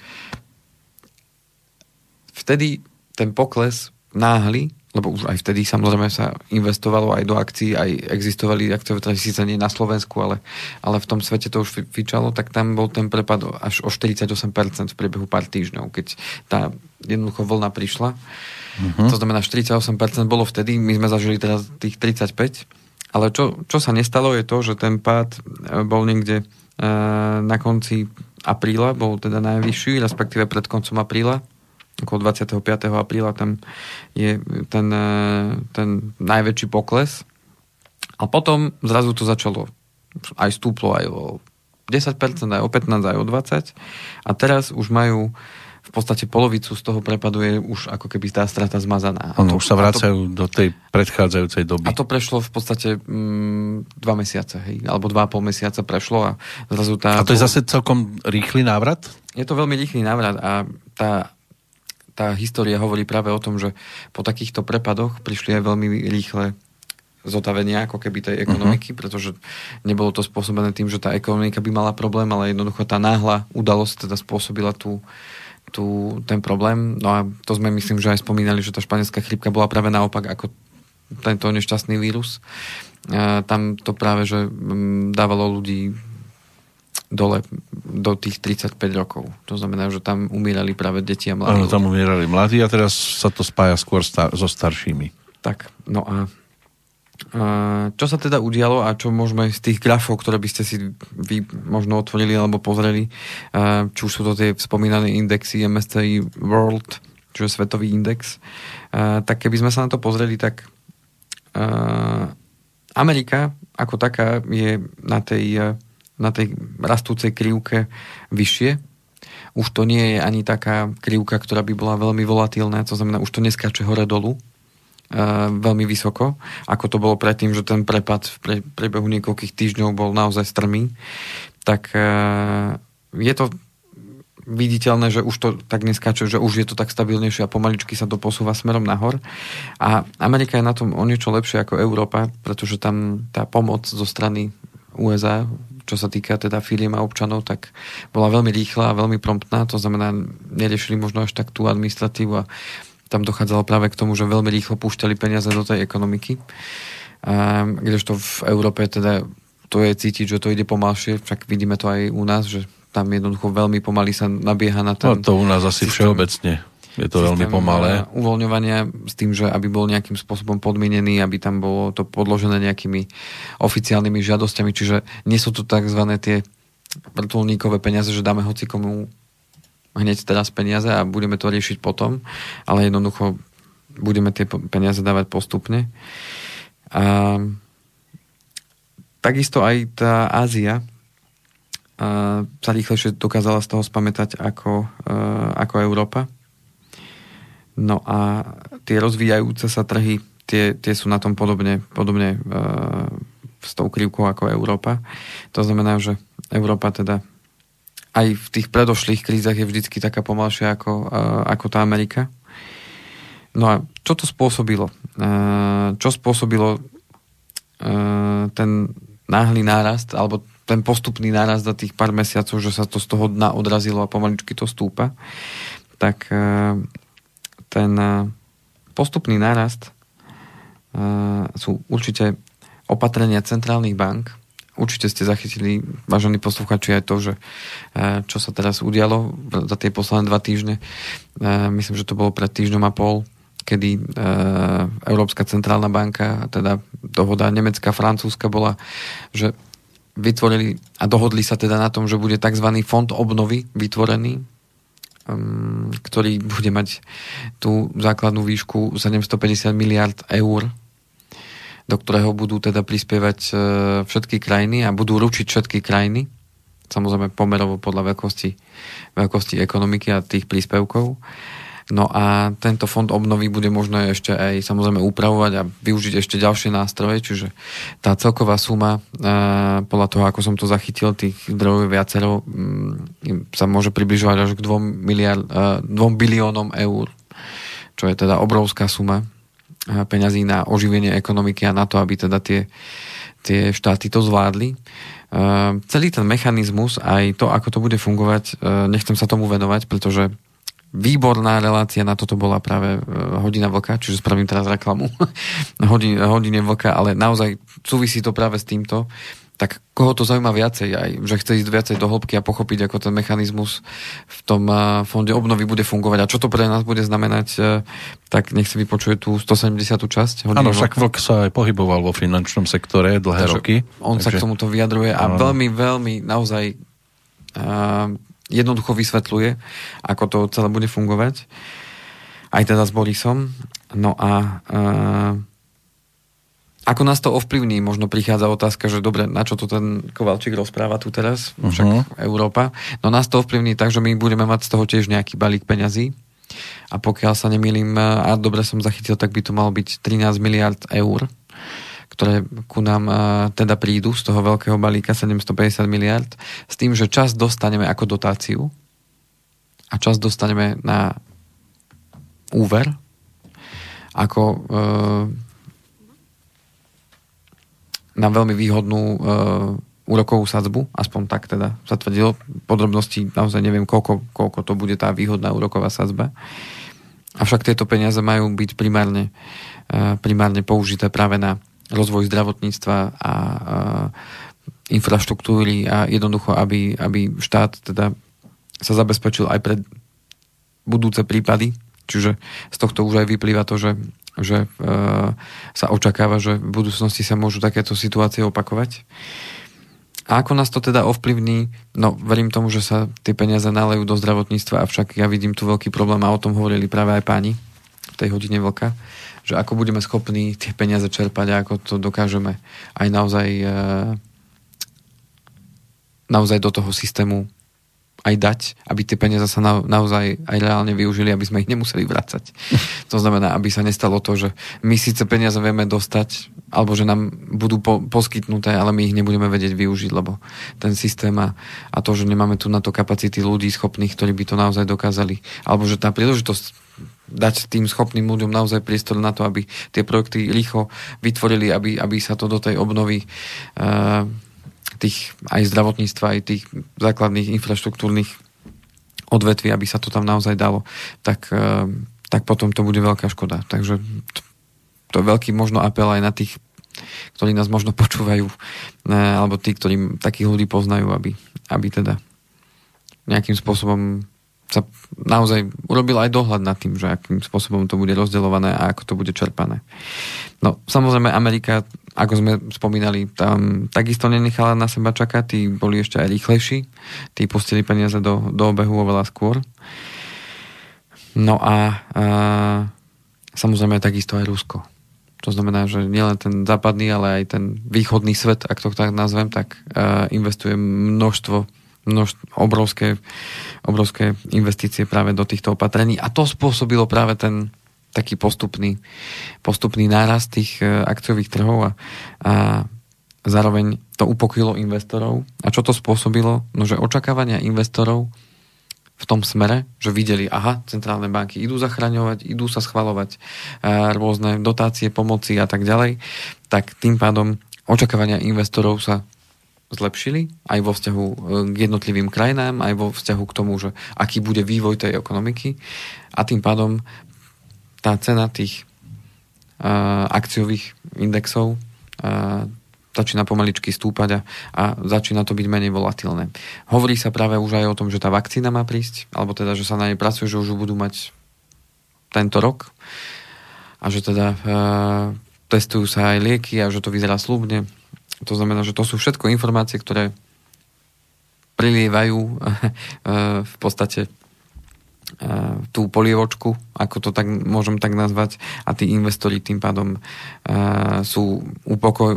vtedy ten pokles náhly, lebo už aj vtedy samozrejme sa investovalo aj do akcií, aj existovali akciové trhy, síce nie na Slovensku, ale, ale v tom svete to už fi- fičalo, tak tam bol ten prepad až o 48% v priebehu pár týždňov, keď tá jednoducho vlna prišla. Uh-huh. To znamená, 48% bolo vtedy, my sme zažili teraz tých 35%, ale čo, čo sa nestalo je to, že ten pád e, bol niekde e, na konci apríla, bol teda najvyšší, respektíve pred koncom apríla, okolo 25. apríla tam je ten, e, ten najväčší pokles. A potom zrazu to začalo aj stúplo aj o 10%, aj o 15%, aj o 20%. A teraz už majú v podstate polovicu z toho prepadu je už ako keby tá strata zmazaná. Ono už sa a to- vracajú do tej predchádzajúcej doby. a to prešlo v podstate mm, dva mesiace, hej, alebo dva a pol mesiaca prešlo a zrazu tá... A to je zase celkom rýchly návrat? Je to veľmi rýchly návrat a tá, tá história hovorí práve o tom, že po takýchto prepadoch prišli aj veľmi rýchle zotavenia ako keby tej ekonomiky, uh-huh. pretože nebolo to spôsobené tým, že tá ekonomika by mala problém, ale jednoducho tá náhla udalosť teda spôsobila tú, tú, ten problém. No a to sme myslím, že aj spomínali, že tá španielská chrípka bola práve naopak ako tento nešťastný vírus. A tam to práve, že mm, dávalo ľudí dole do tých 35 rokov. To znamená, že tam umírali práve deti a mladí Áno, tam umierali mladí a teraz sa to spája skôr star- so staršími. Tak, no a, a čo sa teda udialo a čo môžeme z tých grafov, ktoré by ste si vy možno otvorili alebo pozreli, a, či už sú to tie spomínané indexy MSCI World, čo je svetový index, a, tak keby sme sa na to pozreli, tak a, Amerika ako taká je na tej, na tej rastúcej krivke vyššie. Už to nie je ani taká krivka, ktorá by bola veľmi volatilná, to znamená, už to neskáče hore-dolu, Uh, veľmi vysoko, ako to bolo predtým, že ten prepad v priebehu niekoľkých týždňov bol naozaj strmý, tak uh, je to viditeľné, že už to tak neskáče, že už je to tak stabilnejšie a pomaličky sa to posúva smerom nahor. A Amerika je na tom o niečo lepšie ako Európa, pretože tam tá pomoc zo strany USA, čo sa týka teda firiem a občanov, tak bola veľmi rýchla a veľmi promptná, to znamená, neriešili možno až tak tú administratívu a tam dochádzalo práve k tomu, že veľmi rýchlo púšťali peniaze do tej ekonomiky. A, kdežto v Európe teda to je cítiť, že to ide pomalšie, však vidíme to aj u nás, že tam jednoducho veľmi pomaly sa nabieha na No ten to u nás asi systém- všeobecne. Je to veľmi pomalé. eh, uvoľňovania s tým, že aby bol nejakým spôsobom podmienený, aby tam bolo to podložené nejakými oficiálnymi žiadosťami, čiže nie sú to tzv. tie vrtulníkové peniaze, že dáme hoci komu hneď teraz peniaze a budeme to riešiť potom, ale jednoducho budeme tie peniaze dávať postupne. A takisto aj tá Ázia a sa rýchlejšie dokázala z toho spamätať ako, e, ako Európa. No a tie rozvíjajúce sa trhy, tie, tie sú na tom podobne, podobne e, s tou krivkou ako Európa. To znamená, že Európa teda aj v tých predošlých krízach je vždycky taká pomalšia ako, e, ako tá Amerika. No a čo to spôsobilo? E, čo spôsobilo e, ten náhly nárast, alebo ten postupný nárast za tých pár mesiacov, že sa to z toho dna odrazilo a pomaličky to stúpa, tak ten postupný nárast sú určite opatrenia centrálnych bank, Určite ste zachytili, vážení posluchači, aj to, že čo sa teraz udialo za tie posledné dva týždne. Myslím, že to bolo pred týždňom a pol, kedy Európska centrálna banka, teda dohoda nemecká, francúzska bola, že vytvorili a dohodli sa teda na tom, že bude tzv. fond obnovy vytvorený, ktorý bude mať tú základnú výšku 750 miliard eur do ktorého budú teda prispievať e, všetky krajiny a budú ručiť všetky krajiny, samozrejme pomerovo podľa veľkosti, veľkosti ekonomiky a tých príspevkov. No a tento fond obnovy bude možné ešte aj samozrejme upravovať a využiť ešte ďalšie nástroje, čiže tá celková suma, e, podľa toho, ako som to zachytil, tých zdrojov viacero, mm, sa môže približovať až k 2, miliard, 2 e, biliónom eur, čo je teda obrovská suma peňazí na oživenie ekonomiky a na to, aby teda tie, tie štáty to zvládli. Celý ten mechanizmus, aj to, ako to bude fungovať, nechcem sa tomu venovať, pretože výborná relácia na toto bola práve uh, Hodina vlka, čiže spravím teraz reklamu Hodine, hodine vlka, ale naozaj súvisí to práve s týmto tak koho to zaujíma viacej, aj, že chce ísť viacej do hĺbky a pochopiť, ako ten mechanizmus v tom fonde obnovy bude fungovať a čo to pre nás bude znamenať, e, tak nech si vypočuje tú 170. časť. Áno, však Vlk sa aj pohyboval vo finančnom sektore dlhé Takže roky. On takže... sa k tomuto vyjadruje a veľmi, veľmi naozaj uh, jednoducho vysvetľuje, ako to celé bude fungovať. Aj teda s Borisom. No a uh, ako nás to ovplyvní? Možno prichádza otázka, že dobre, na čo to ten Kovalčík rozpráva tu teraz, však uh-huh. Európa. No nás to ovplyvní tak, že my budeme mať z toho tiež nejaký balík peňazí. A pokiaľ sa nemýlim, a dobre som zachytil, tak by to malo byť 13 miliard eur, ktoré ku nám teda prídu z toho veľkého balíka 750 miliard, s tým, že čas dostaneme ako dotáciu a čas dostaneme na úver ako e, na veľmi výhodnú uh, úrokovú sadzbu, aspoň tak teda sa tvrdilo. Podrobnosti naozaj neviem, koľko, koľko to bude tá výhodná úroková sadzba. Avšak tieto peniaze majú byť primárne, uh, primárne použité práve na rozvoj zdravotníctva a uh, infraštruktúry a jednoducho, aby, aby štát teda sa zabezpečil aj pre budúce prípady. Čiže z tohto už aj vyplýva to, že že e, sa očakáva, že v budúcnosti sa môžu takéto situácie opakovať. A ako nás to teda ovplyvní? No, verím tomu, že sa tie peniaze nalejú do zdravotníctva, avšak ja vidím tu veľký problém a o tom hovorili práve aj páni v tej hodine vlka, že ako budeme schopní tie peniaze čerpať a ako to dokážeme aj naozaj e, naozaj do toho systému aj dať, aby tie peniaze sa na, naozaj aj reálne využili, aby sme ich nemuseli vrácať. to znamená, aby sa nestalo to, že my síce peniaze vieme dostať, alebo že nám budú po, poskytnuté, ale my ich nebudeme vedieť využiť, lebo ten systém a, a to, že nemáme tu na to kapacity ľudí schopných, ktorí by to naozaj dokázali, alebo že tá príležitosť dať tým schopným ľuďom naozaj priestor na to, aby tie projekty rýchlo vytvorili, aby, aby sa to do tej obnovy uh, tých aj zdravotníctva, aj tých základných infraštruktúrnych odvetví, aby sa to tam naozaj dalo, tak, eh, tak potom to bude veľká škoda. Takže to, to je veľký možno apel aj na tých, ktorí nás možno počúvajú, eh, alebo tí, ktorí takých ľudí poznajú, aby, aby teda nejakým spôsobom sa naozaj urobil aj dohľad nad tým, že akým spôsobom to bude rozdeľované a ako to bude čerpané. No, samozrejme, Amerika, ako sme spomínali, tam takisto nenechala na seba čakať, tí boli ešte aj rýchlejší, tí pustili peniaze do, do obehu oveľa skôr. No a, a samozrejme takisto aj Rusko. To znamená, že nielen ten západný, ale aj ten východný svet, ak to tak nazvem, tak investuje množstvo množ, obrovské, obrovské investície práve do týchto opatrení a to spôsobilo práve ten taký postupný, postupný nárast tých e, akciových trhov a, a zároveň to upokojilo investorov. A čo to spôsobilo? No, že očakávania investorov v tom smere, že videli, aha, centrálne banky idú zachraňovať, idú sa schvalovať a rôzne dotácie, pomoci a tak ďalej, tak tým pádom očakávania investorov sa zlepšili aj vo vzťahu e, k jednotlivým krajinám, aj vo vzťahu k tomu, že aký bude vývoj tej ekonomiky a tým pádom tá cena tých uh, akciových indexov uh, začína pomaličky stúpať a, a začína to byť menej volatilné. Hovorí sa práve už aj o tom, že tá vakcína má prísť, alebo teda, že sa na nej pracuje, že už budú mať tento rok a že teda uh, testujú sa aj lieky a že to vyzerá slúbne. To znamená, že to sú všetko informácie, ktoré prilievajú uh, v podstate tú polievočku, ako to tak môžem tak nazvať, a tí investori tým pádom sú upokoj,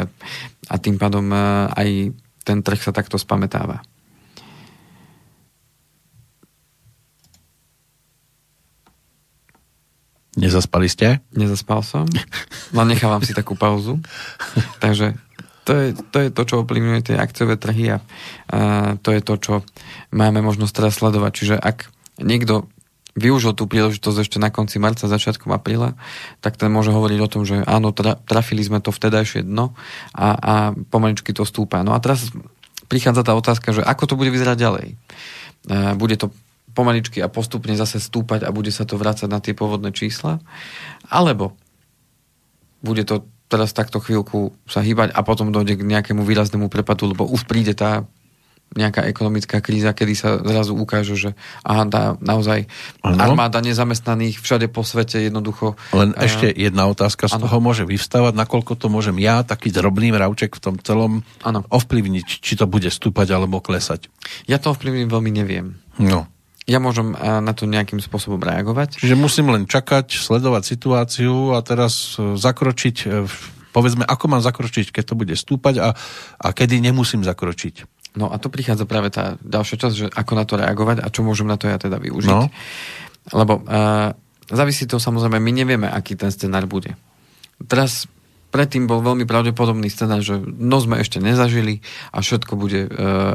a, a tým pádom aj ten trh sa takto spametáva. Nezaspali ste? Nezaspal som, len nechávam si takú pauzu. Takže to je, to je to, čo ovplyvňuje tie akciové trhy a, a to je to, čo máme možnosť teraz sledovať. Čiže ak niekto využil tú príležitosť ešte na konci marca, začiatkom apríla, tak ten môže hovoriť o tom, že áno, tra, trafili sme to vtedajšie dno a, a pomaličky to stúpa. No a teraz prichádza tá otázka, že ako to bude vyzerať ďalej. Bude to pomaličky a postupne zase stúpať a bude sa to vrácať na tie pôvodné čísla, alebo bude to teraz takto chvíľku sa hýbať a potom dojde k nejakému výraznému prepadu, lebo už príde tá nejaká ekonomická kríza, kedy sa zrazu ukáže, že aha, tá naozaj ano. armáda nezamestnaných všade po svete jednoducho... Len uh, ešte jedna otázka z ano. toho môže vyvstávať, nakoľko to môžem ja, taký drobný mravček v tom celom, ano. ovplyvniť, či to bude stúpať alebo klesať. Ja to ovplyvním veľmi neviem. No. Ja môžem uh, na to nejakým spôsobom reagovať. Čiže musím len čakať, sledovať situáciu a teraz uh, zakročiť povedzme, ako mám zakročiť, keď to bude stúpať a, a kedy nemusím zakročiť. No a tu prichádza práve tá ďalšia časť, že ako na to reagovať a čo môžem na to ja teda využiť. No. Lebo uh, závisí to samozrejme, my nevieme, aký ten scenár bude. Teraz predtým bol veľmi pravdepodobný scenár, že no sme ešte nezažili a všetko bude, e,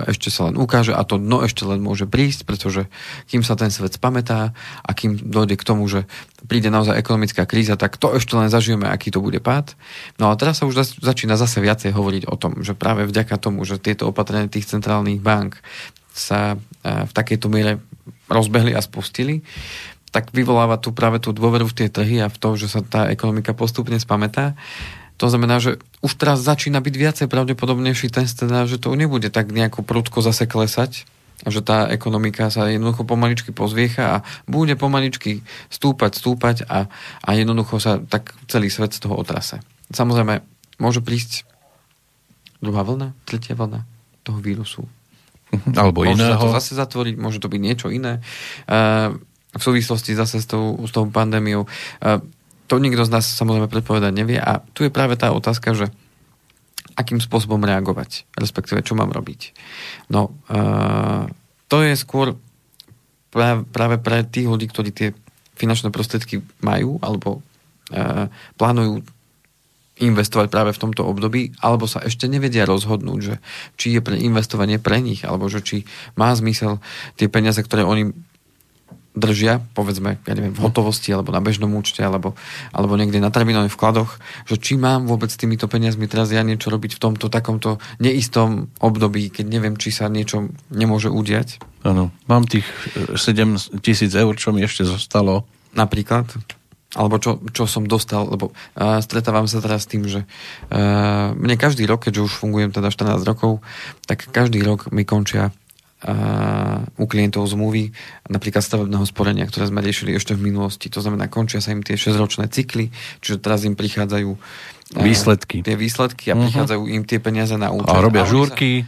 ešte sa len ukáže a to no ešte len môže prísť, pretože kým sa ten svet spametá a kým dojde k tomu, že príde naozaj ekonomická kríza, tak to ešte len zažijeme, aký to bude pád. No a teraz sa už začína zase viacej hovoriť o tom, že práve vďaka tomu, že tieto opatrenia tých centrálnych bank sa e, v takejto miere rozbehli a spustili, tak vyvoláva tu práve tú dôveru v tie trhy a v to, že sa tá ekonomika postupne spametá to znamená, že už teraz začína byť viacej pravdepodobnejší ten scenár, že to nebude tak nejako prudko zase klesať, a že tá ekonomika sa jednoducho pomaličky pozviecha a bude pomaličky stúpať, stúpať a, a jednoducho sa tak celý svet z toho otrase. Samozrejme, môže prísť druhá vlna, tretia vlna toho vírusu. Mhm. Alebo môže iného. Môže to zase zatvoriť, môže to byť niečo iné. Uh, v súvislosti zase s tou, s tou pandémiou. Uh, to nikto z nás samozrejme predpovedať nevie a tu je práve tá otázka, že akým spôsobom reagovať, respektíve čo mám robiť. No, uh, to je skôr práve, práve pre tých ľudí, ktorí tie finančné prostriedky majú alebo uh, plánujú investovať práve v tomto období, alebo sa ešte nevedia rozhodnúť, že či je pre investovanie pre nich, alebo že či má zmysel tie peniaze, ktoré oni držia, povedzme, ja neviem, v hotovosti alebo na bežnom účte alebo, alebo niekde na termínových vkladoch, že či mám vôbec s týmito peniazmi teraz ja niečo robiť v tomto takomto neistom období, keď neviem, či sa niečo nemôže udiať. Áno, mám tých 7 e, tisíc eur, čo mi ešte zostalo. Napríklad? alebo čo, čo som dostal, lebo uh, stretávam sa teraz s tým, že uh, mne každý rok, keďže už fungujem teda 14 rokov, tak každý rok mi končia u klientov zmluvy, napríklad stavebného sporenia, ktoré sme riešili ešte v minulosti. To znamená, končia sa im tie 6-ročné cykly, čiže teraz im prichádzajú výsledky. Tie výsledky a uh-huh. prichádzajú im tie peniaze na účet. A robia a žúrky.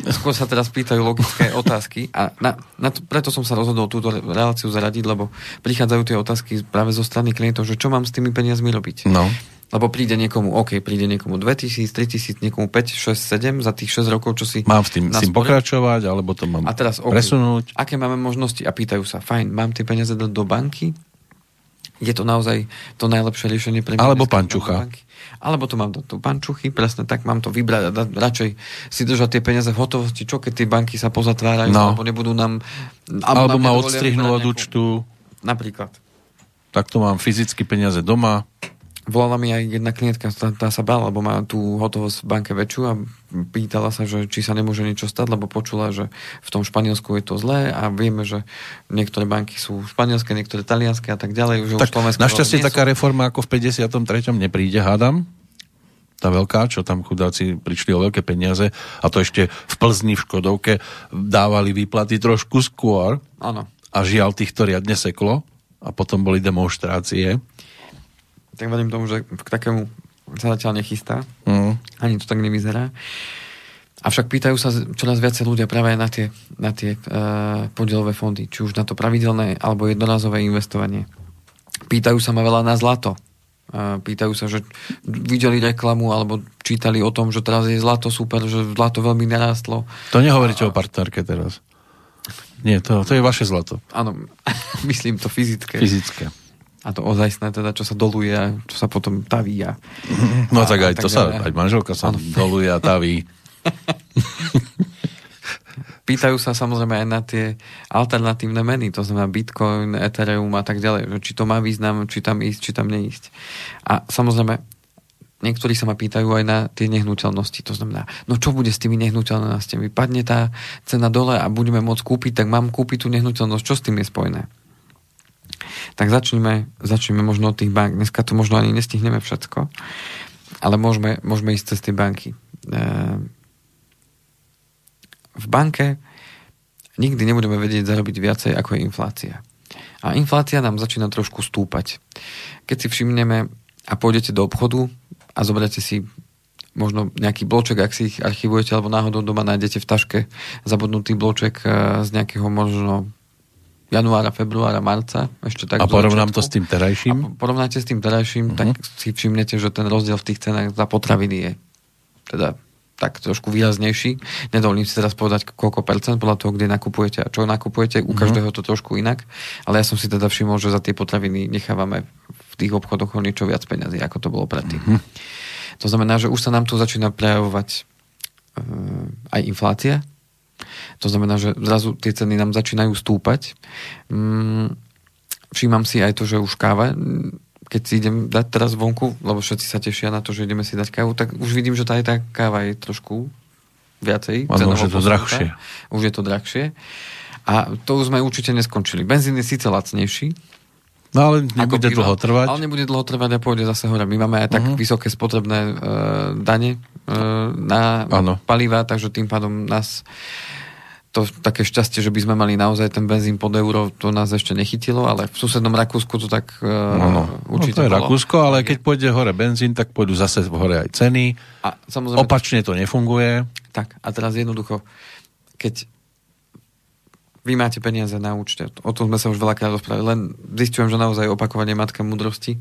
Sa, skôr sa teraz pýtajú logické otázky a na, na to, preto som sa rozhodol túto reláciu zaradiť, lebo prichádzajú tie otázky práve zo strany klientov, že čo mám s tými peniazmi robiť. No. Lebo príde niekomu, OK, príde niekomu 2000, 3000, niekomu 5, 6, 7 za tých 6 rokov, čo si... Mám s tým, s tým pokračovať, alebo to mám A teraz, OK, presunúť? aké máme možnosti? A pýtajú sa, fajn, mám tie peniaze dať do banky? Je to naozaj to najlepšie riešenie pre mňa? Alebo pančucha. Alebo to mám do, do pančuchy, presne tak, mám to vybrať a dať, radšej si držať tie peniaze v hotovosti, čo keď tie banky sa pozatvárajú, No. alebo nebudú nám... Alebo nám ma odstrihnú od účtu, Napríklad. tak to mám fyzicky peniaze doma. Volala mi aj jedna klientka, tá, tá sa bála, lebo má tú hotovosť v banke väčšiu a pýtala sa, že či sa nemôže niečo stať, lebo počula, že v tom Španielsku je to zlé a vieme, že niektoré banky sú španielské, niektoré talianské a tak ďalej. Že už Tak Slovensko našťastie taká reforma ako v 53. nepríde, hádam. Tá veľká, čo tam chudáci prišli o veľké peniaze a to ešte v Plzni, v Škodovke dávali výplaty trošku skôr Áno. a žiaľ týchto riadne seklo a potom boli demonstrácie. Tak verím tomu, že k takému sa zatiaľ nechystá. Mm. Ani to tak nevyzerá. Avšak pýtajú sa čoraz viacej ľudia práve na tie, na tie uh, podielové fondy, či už na to pravidelné alebo jednorazové investovanie. Pýtajú sa ma veľa na zlato. Uh, pýtajú sa, že videli reklamu alebo čítali o tom, že teraz je zlato super, že zlato veľmi narástlo. To nehovoríte o partnerke teraz. Nie, to, to je vaše zlato. Áno, myslím to fyzické. Fyzické. A to ozajstné, teda, čo sa doluje a čo sa potom taví. A... No A- tak a aj tak to sa, ďalej. aj manželka sa Áno. doluje a taví. Pýtajú sa samozrejme aj na tie alternatívne meny, to znamená Bitcoin, Ethereum a tak ďalej, či to má význam, či tam ísť, či tam neísť. A samozrejme, niektorí sa ma pýtajú aj na tie nehnuteľnosti, to znamená, no čo bude s tými nehnuteľnostiami? Padne tá cena dole a budeme môcť kúpiť, tak mám kúpiť tú nehnuteľnosť, čo s tým je spojené? Tak začneme, začneme možno od tých bank. Dneska to možno ani nestihneme všetko, ale môžeme, môžeme ísť cez tie banky. Ehm, v banke nikdy nebudeme vedieť zarobiť viacej, ako je inflácia. A inflácia nám začína trošku stúpať. Keď si všimneme a pôjdete do obchodu a zoberiete si možno nejaký bloček, ak si ich archivujete, alebo náhodou doma nájdete v taške zabudnutý bloček eh, z nejakého možno januára, februára, marca, ešte tak A porovnám to s tým terajším. A po- porovnáte s tým terajším, uh-huh. tak si všimnete, že ten rozdiel v tých cenách za potraviny je teda tak trošku výraznejší. Nedovolím si teraz povedať koľko percent podľa toho, kde nakupujete a čo nakupujete. U každého to trošku inak. Ale ja som si teda všimol, že za tie potraviny nechávame v tých obchodoch o niečo viac peniazy, ako to bolo predtým. To znamená, že už sa nám tu začína prejavovať uh, aj inflácia. To znamená, že zrazu tie ceny nám začínajú stúpať. Mm, všímam si aj to, že už káva, keď si idem dať teraz vonku, lebo všetci sa tešia na to, že ideme si dať kávu, tak už vidím, že tá, aj tá káva je trošku viacej. Cenovo už je to posunutá. drahšie. Už je to drahšie. A to už sme určite neskončili. Benzín je síce lacnejší, No ale nebude dlho trvať. Ale nebude dlho trvať a pôjde zase hore. My máme aj tak uh-huh. vysoké spotrebné uh, dane uh, na Áno. paliva, takže tým pádom nás to také šťastie, že by sme mali naozaj ten benzín pod euro, to nás ešte nechytilo, ale v susednom Rakúsku to tak Áno, no určite to je bolo. Rakúsko, ale keď pôjde hore benzín, tak pôjdu zase hore aj ceny. A samozrejme, Opačne to nefunguje. Tak, a teraz jednoducho, keď vy máte peniaze na účte, o tom sme sa už veľakrát rozprávali, len zistujem, že naozaj opakovanie matka múdrosti,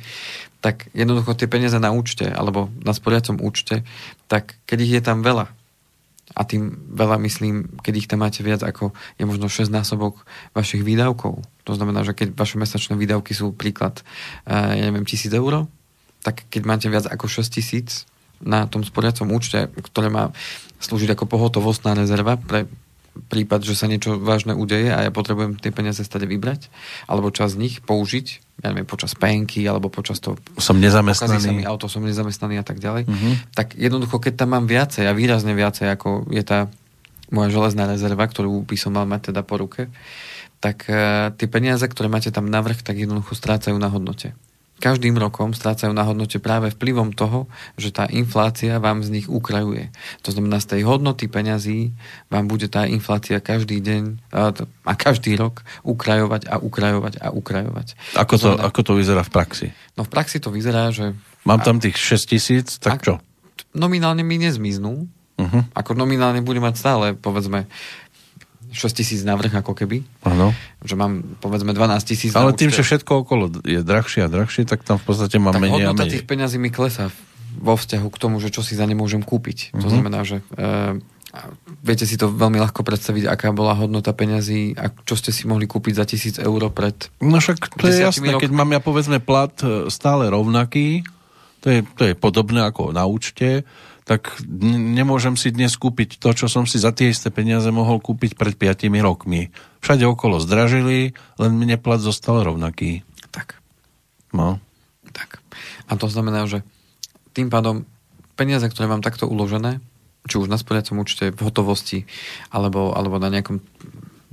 tak jednoducho tie peniaze na účte, alebo na sporiacom účte, tak keď ich je tam veľa, a tým veľa myslím, keď ich tam máte viac ako je možno 6 násobok vašich výdavkov. To znamená, že keď vaše mesačné výdavky sú príklad, uh, ja neviem, 1000 eur, tak keď máte viac ako 6 tisíc na tom sporiacom účte, ktoré má slúžiť ako pohotovostná rezerva pre prípad, že sa niečo vážne udeje a ja potrebujem tie peniaze stade vybrať, alebo čas z nich použiť, ja neviem, počas penky, alebo počas toho Som Pokazí sa mi nezamestnaný. auto, som nezamestnaný a tak ďalej. Mhm. Tak jednoducho, keď tam mám viacej a výrazne viacej, ako je tá moja železná rezerva, ktorú by som mal mať teda po ruke, tak uh, tie peniaze, ktoré máte tam navrh, tak jednoducho strácajú na hodnote. Každým rokom strácajú na hodnote práve vplyvom toho, že tá inflácia vám z nich ukrajuje. To znamená, z tej hodnoty peňazí vám bude tá inflácia každý deň a, t- a každý rok ukrajovať a ukrajovať a ukrajovať. Ako to, znamená- ako to vyzerá v praxi? No v praxi to vyzerá, že Mám tam tých 6 tisíc, tak Ak- čo? nominálne mi nezmiznú. Uh-huh. Ako nominálne bude mať stále, povedzme, 6 tisíc navrh ako keby. Áno. Že mám povedzme 12 tisíc Ale tým, že všetko okolo je drahšie a drahšie, tak tam v podstate mám tak menej a menej. tých peňazí mi klesá vo vzťahu k tomu, že čo si za ne môžem kúpiť. Mhm. To znamená, že e, viete si to veľmi ľahko predstaviť, aká bola hodnota peňazí a čo ste si mohli kúpiť za tisíc eur pred... No však to je jasné, keď rokmi. mám ja povedzme plat e, stále rovnaký, to je, to je podobné ako na účte, tak nemôžem si dnes kúpiť to, čo som si za tie isté peniaze mohol kúpiť pred 5 rokmi. Všade okolo zdražili, len mne plat zostal rovnaký. Tak, No. tak. A to znamená, že tým pádom peniaze, ktoré mám takto uložené, či už na sporiacom účte, v hotovosti, alebo, alebo na nejakom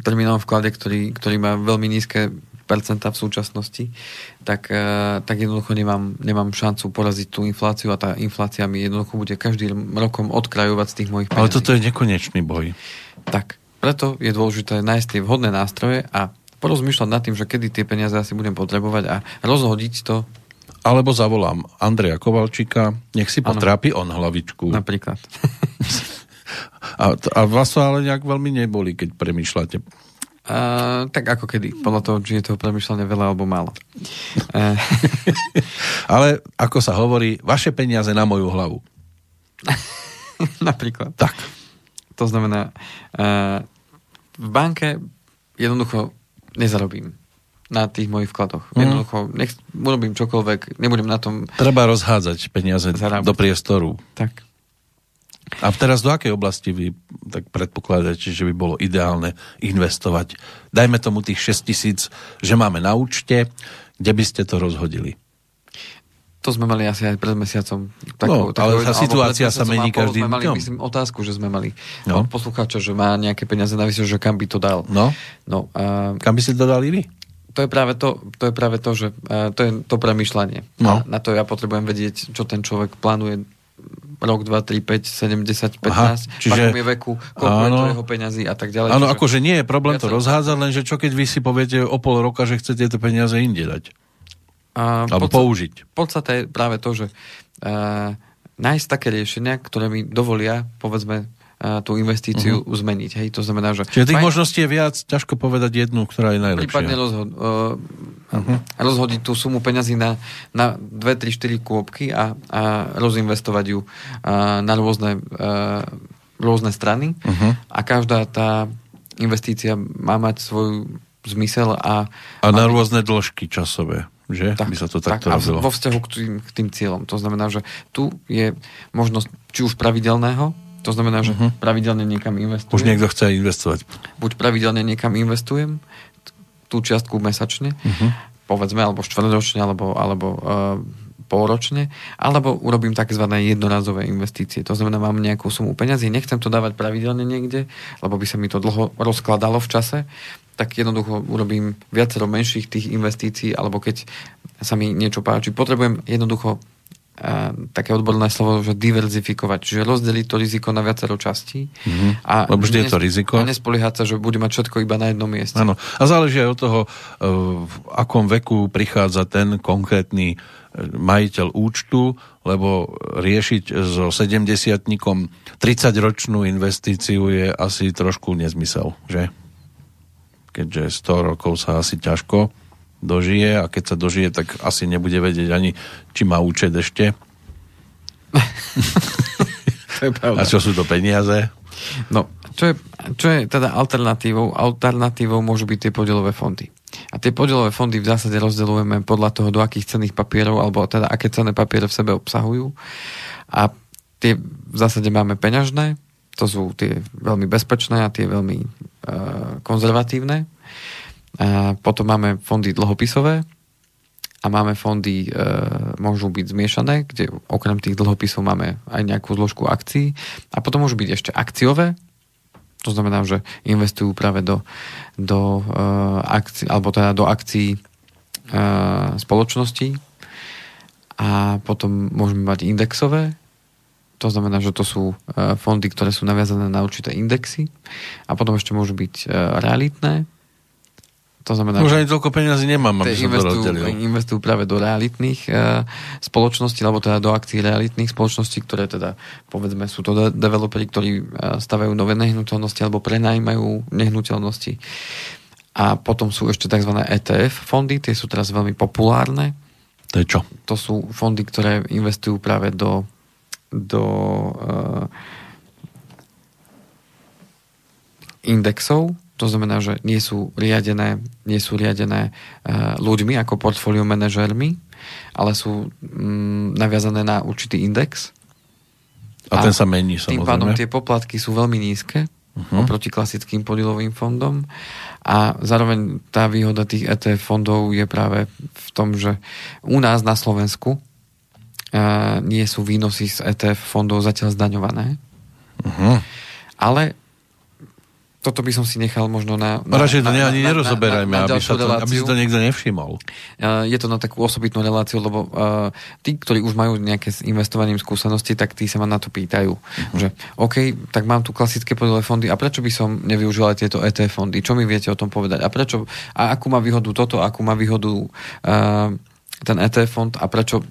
termínovom vklade, ktorý, ktorý má veľmi nízke v súčasnosti, tak, eh, tak jednoducho nemám, nemám šancu poraziť tú infláciu a tá inflácia mi jednoducho bude každým rokom odkrajovať z tých mojich Ale peniazí. toto je nekonečný boj. Tak, preto je dôležité nájsť tie vhodné nástroje a porozmýšľať nad tým, že kedy tie peniaze asi budem potrebovať a rozhodiť to Alebo zavolám Andreja Kovalčíka, nech si potrápi on hlavičku. napríklad. A, a vás to ale nejak veľmi neboli, keď premýšľate. Uh, tak ako kedy, podľa toho, či je toho premyšľania veľa alebo málo. Uh, Ale ako sa hovorí, vaše peniaze na moju hlavu. napríklad. Tak. To znamená, uh, v banke jednoducho nezarobím na tých mojich vkladoch. Mhm. Jednoducho, nech urobím čokoľvek, nebudem na tom Treba rozhádzať peniaze Zarábať. do priestoru. tak. A teraz do akej oblasti vy tak predpokladáte, že by bolo ideálne investovať? Dajme tomu tých 6 tisíc, že máme na účte, kde by ste to rozhodili? To sme mali asi aj pred mesiacom. No, ale tá situácia sa mení každým sme mali, myslím, otázku, že sme mali No. no. poslucháča, že má nejaké peniaze na že kam by to dal. No, No, a kam by ste to dali vy? to je práve to, to, je práve to že uh, to je to premyšľanie. No. A na to ja potrebujem vedieť, čo ten človek plánuje rok, 2, 3, 5, 7, 10, 15, Aha, čiže- je veku, koľko je Áno. to jeho peňazí a tak ďalej. Áno, Čiže akože nie je problém to viacero- rozhádzať, lenže čo keď vy si poviete o pol roka, že chcete tie peniaze inde dať? a Alebo podsta- použiť. Podstata je práve to, že uh, nájsť také riešenia, ktoré mi dovolia, povedzme, tú investíciu uh-huh. zmeniť. Hej, to znamená, že... Čiže tých fajn- možností je viac, ťažko povedať jednu, ktorá je najlepšia. Prípadne rozhod, uh, uh-huh. rozhodiť tú sumu peňazí na, na 2, 3, 4 kôpky a, a rozinvestovať ju uh, na rôzne, uh, rôzne strany Uh-huh. a každá tá investícia má mať svoj zmysel a, A na byť- rôzne dĺžky časové, že? tak, by sa to tak, takto a robilo. vo vzťahu k tým, k tým cieľom. To znamená, že tu je možnosť či už pravidelného, to znamená, že Mhm. pravidelne niekam investujem. Už niekto chce investovať. Buď pravidelne niekam investujem, tú čiastku mesačne, Mhm. povedzme, alebo štvrťročne, alebo, alebo uh, polročne, alebo urobím tzv. jednorazové investície. To znamená, mám nejakú sumu peňazí, nechcem to dávať pravidelne niekde, lebo by sa mi to dlho rozkladalo v čase, tak jednoducho urobím viacero menších tých investícií, alebo keď sa mi niečo páči. Potrebujem jednoducho také odborné slovo, že diverzifikovať, čiže rozdeliť to riziko na viacero častí. Mhm. A Lebo vždy je to riziko. A nespoliehať sa, že bude mať všetko iba na jednom mieste. Áno. A záleží aj od toho, e, v akom veku prichádza ten konkrétny e, majiteľ účtu, lebo riešiť so 70-tníkom 30-ročnú investíciu je asi trošku nezmysel, že? Keďže 100 rokov sa asi ťažko dožije a keď sa dožije, tak asi nebude vedieť ani, či má účet ešte. A čo sú to peniaze? No, čo je, čo je teda alternatívou? Alternatívou môžu byť tie podielové fondy. A tie podielové fondy v zásade rozdeľujeme podľa toho, do akých cenných papierov, alebo teda aké cenné papiere v sebe obsahujú. A tie v zásade máme peňažné, to sú tie veľmi bezpečné a tie veľmi uh, konzervatívne. A potom máme fondy dlhopisové a máme fondy, e, môžu byť zmiešané, kde okrem tých dlhopisov máme aj nejakú zložku akcií. A potom môžu byť ešte akciové, to znamená, že investujú práve do, do e, akcií, alebo teda do akcií e, spoločností. A potom môžeme mať indexové, to znamená, že to sú e, fondy, ktoré sú naviazané na určité indexy. A potom ešte môžu byť e, realitné, To znamená, Už ani toľko peniazy nemám, aby som to investujú, rozdelil. investujú práve do realitných e, spoločností, alebo teda do akcií realitných spoločností, ktoré teda, povedzme, sú to de- developeri, ktorí e, stavajú nové nehnuteľnosti alebo prenajímajú nehnuteľnosti. A potom sú ešte tzv. ETF fondy, tie sú teraz veľmi populárne. To je čo? To sú fondy, ktoré investujú práve do, do e, indexov, to znamená, že nie sú riadené, nie sú riadené uh, ľuďmi ako portfólio manažérmi, ale sú mm, naviazané na určitý index. A, ten sa mení, Tým samozrejme. pádom tie poplatky sú veľmi nízke uh-huh. oproti klasickým podielovým fondom a zároveň tá výhoda tých ETF fondov je práve v tom, že u nás na Slovensku uh, nie sú výnosy z ETF fondov zatiaľ zdaňované, Uh-huh. ale toto by som si nechal možno na... na Radšej to ani nerozoberajme, na, na, na aby, sa to, aby si to niekto nevšimol. Uh, je to na takú osobitnú reláciu, lebo uh, tí, ktorí už majú nejaké s investovaním skúsenosti, tak tí sa ma na to pýtajú, Mhm. že OK, tak mám tu klasické podielové fondy a prečo by som nevyužil aj tieto ETF fondy? Čo mi viete o tom povedať? A prečo, a akú má výhodu toto, akú má výhodu uh, ten ETF fond a prečo,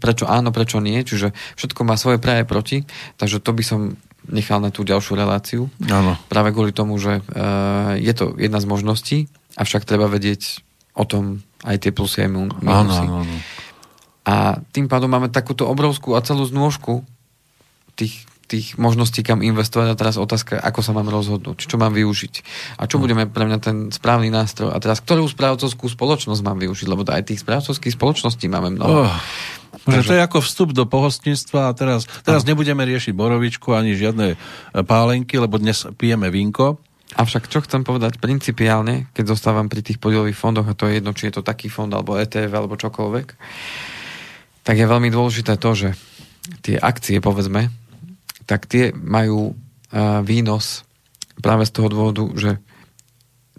prečo áno, prečo nie? Čiže všetko má svoje pre aj proti, takže to by som nechal na tú ďalšiu reláciu. Áno. Práve kvôli tomu, že uh, je to jedna z možností, avšak treba vedieť o tom aj tie plusy aj mu- Áno, minusy. áno, áno. A tým pádom máme takúto obrovskú a celú znôžku tých, tých možností, kam investovať. A teraz otázka, ako sa mám rozhodnúť, čo mám využiť. A čo budeme pre mňa ten správny nástroj. A teraz, ktorú správcovskú spoločnosť mám využiť, lebo aj tých správcovských spoločností máme mnoho. Oh, že to je ako vstup do pohostníctva a teraz, teraz nebudeme riešiť borovičku ani žiadne e, pálenky, lebo dnes pijeme vínko. Avšak čo chcem povedať principiálne, keď zostávam pri tých podielových fondoch, a to je jedno, či je to taký fond, alebo ETF, alebo čokoľvek, tak je veľmi dôležité to, že tie akcie, povedzme, tak tie majú uh, výnos práve z toho dôvodu, že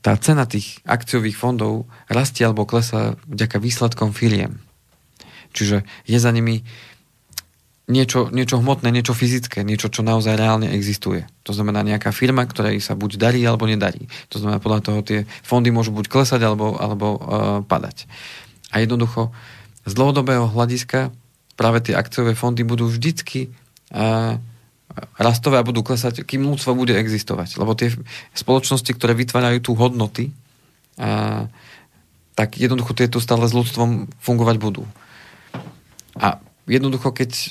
tá cena tých akciových fondov rastie alebo klesá vďaka výsledkom firiem. Čiže je za nimi niečo, niečo hmotné, niečo fyzické, niečo, čo naozaj reálne existuje. To znamená nejaká firma, ktorej sa buď darí, alebo nedarí. To znamená, podľa toho tie fondy môžu buď klesať, alebo, alebo uh, padať. A jednoducho, z dlhodobého hľadiska práve tie akciové fondy budú vždycky uh, rastové a budú klesať, kým ľudstvo bude existovať. Lebo tie spoločnosti, ktoré vytvárajú tu hodnoty, uh, tak jednoducho tieto stále s ľudstvom fungovať budú. A jednoducho, keď uh,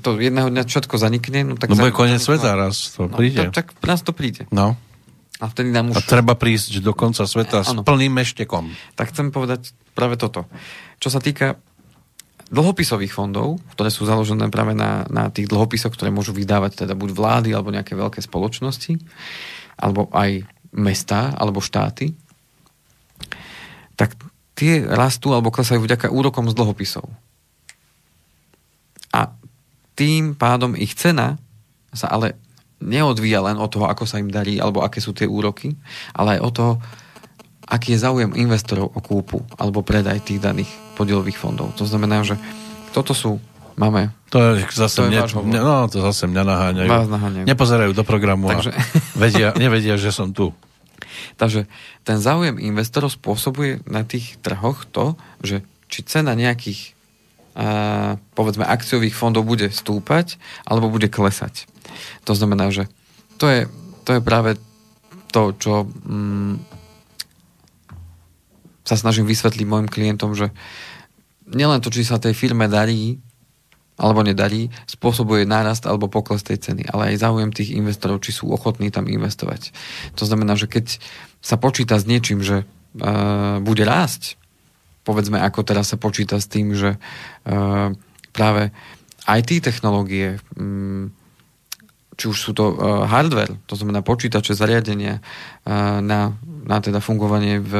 to jedného dňa všetko zanikne, no tak... No bude koniec sveta raz, to No, príde. tak, tak nás to príde. No. A vtedy nám A už... treba prísť do konca sveta s Áno. plným meštekom. Tak chcem povedať práve toto. Čo sa týka dlhopisových fondov, ktoré sú založené práve na, na tých dlhopisoch, ktoré môžu vydávať teda buď vlády, alebo nejaké veľké spoločnosti, alebo aj mesta, alebo štáty, tak tie rastú alebo klesajú vďaka úrokom z dlhopisov. A tým pádom ich cena sa ale neodvíja len od toho, ako sa im darí, alebo aké sú tie úroky, ale aj od toho, aký je záujem investorov o kúpu alebo predaj tých daných podielových fondov. To znamená, že toto sú, máme To je zase To je mne, mne, no, to zase mňa naháňajú. Vás naháňajú. Nepozerajú do programu Takže- a vedia, nevedia, že som tu. Takže ten záujem investorov spôsobuje na tých trhoch to, že či cena nejakých a, povedzme akciových fondov bude stúpať alebo bude klesať. To znamená, že to je, to je práve to, čo mm, sa snažím vysvetliť mojim klientom, že nielen to, či sa tej firme darí alebo nedarí, spôsobuje nárast alebo pokles tej ceny, ale aj záujem tých investorov, či sú ochotní tam investovať. To znamená, že keď sa počíta s niečím, že uh, bude rásť, povedzme ako teraz sa počíta s tým, že uh, práve IT technológie, um, či už sú to uh, hardware, to znamená počítače, zariadenia uh, na, na teda fungovanie v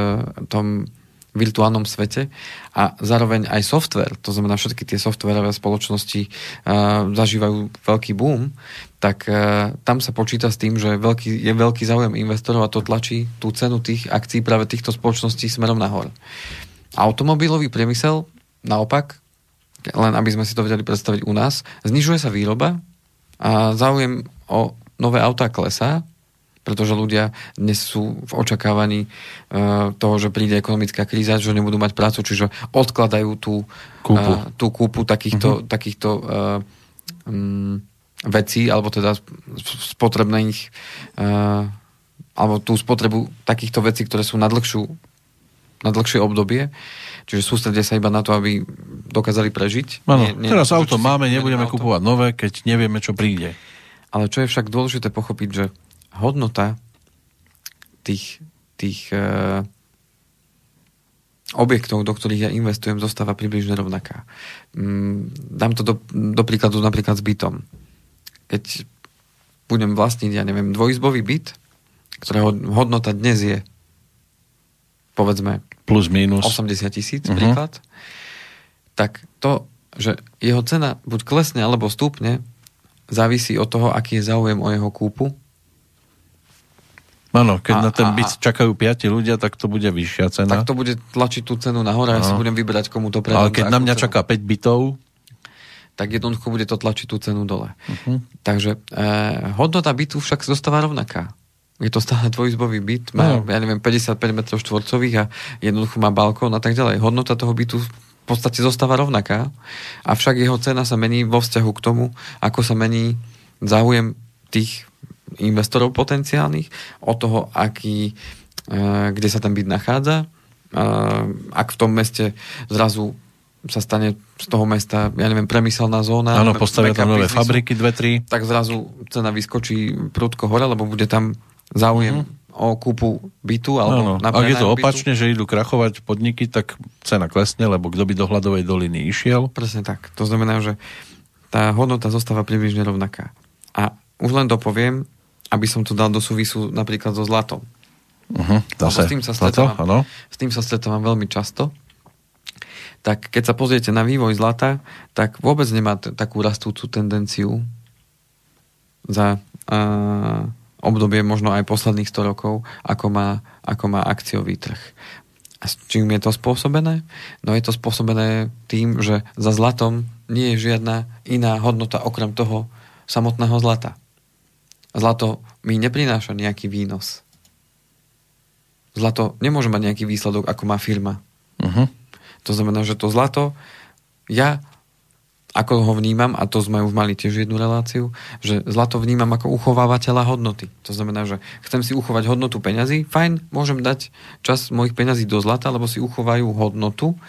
tom virtuálnom svete a zároveň aj software, to znamená všetky tie softwarové spoločnosti uh, zažívajú veľký boom, tak uh, tam sa počíta s tým, že veľký, je veľký záujem investorov a to tlačí tú cenu tých akcií práve týchto spoločností smerom nahor. Automobilový priemysel naopak, len aby sme si to vedeli predstaviť u nás, znižuje sa výroba a záujem o nové autá klesá, pretože ľudia dnes sú v očakávaní uh, toho, že príde ekonomická kríza, že nebudú mať prácu, čiže odkladajú tú Kúpu. Uh, tú kúpu takýchto, uh-huh. takýchto uh, um, vecí, alebo teda spotrebných uh, alebo tú spotrebu takýchto vecí, ktoré sú na, dlhšiu, na dlhšie obdobie. Čiže sústredia sa iba na to, aby dokázali prežiť. Áno, teraz to, auto máme, nebudeme auto. kupovať nové, keď nevieme, čo príde. Ale čo je však dôležité pochopiť, že hodnota tých, tých uh, objektov, do ktorých ja investujem, zostáva približne rovnaká. Mm, dám to do, do príkladu napríklad s bytom. Keď budem vlastniť, ja neviem, dvojizbový byt, ktorého hodnota dnes je povedzme Plus, minus. 80 tisíc, Mhm. príklad, tak to, že jeho cena buď klesne alebo stúpne, závisí od toho, aký je záujem o jeho kúpu. Áno, keď A- na ten byt čakajú piati ľudia, tak to bude vyššia cena. Tak to bude tlačiť tú cenu nahore ja si budem vyberať, komu to predám. Ale keď na mňa cenu. čaká 5 bytov, tak jednoducho bude to tlačiť tú cenu dole. uh-huh. Takže eh, hodnota bytu však zostáva rovnaká. Je to stále dvojizbový byt, má, No. ja neviem, 55 m štvorcových a jednoducho má balkón a tak ďalej. Hodnota toho bytu v podstate zostáva rovnaká, avšak jeho cena sa mení vo vzťahu k tomu, ako sa mení záujem tých investorov potenciálnych, od toho, aký, eh, kde sa ten byt nachádza. Eh, Ak v tom meste zrazu sa stane z toho mesta, ja neviem, premyselná zóna. áno, postavia tam nové fabriky, dve, tri. Tak zrazu cena vyskočí prudko hore, lebo bude tam záujem o kúpu bytu alebo Áno. na Ak je to bytu. opačne, že idú krachovať podniky, tak cena klesne, lebo kto by do hľadovej doliny išiel. Presne tak. To znamená, že tá hodnota zostáva približne rovnaká. A už len dopoviem, aby som to dal do súvisu napríklad so zlatom. Uh-huh. Lebo s tým sa Zlato, stretávam. áno. S tým sa stretávam veľmi často. Tak keď sa pozriete na vývoj zlata, tak vôbec nemá t- takú rastúcu tendenciu za uh, obdobie možno aj posledných 100 rokov, ako má, ako má akciový trh. A s čím je to spôsobené? No je to spôsobené tým, že za zlatom nie je žiadna iná hodnota okrem toho samotného zlata. Zlato mi neprináša nejaký výnos. Zlato nemôže mať nejaký výsledok, ako má firma. Uh-huh. To znamená, že to zlato, ja ako ho vnímam, a to sme už mali tiež jednu reláciu, že zlato vnímam ako uchovávateľa hodnoty. To znamená, že chcem si uchovať hodnotu peňazí, fajn, môžem dať čas mojich peňazí do zlata, lebo si uchovajú hodnotu,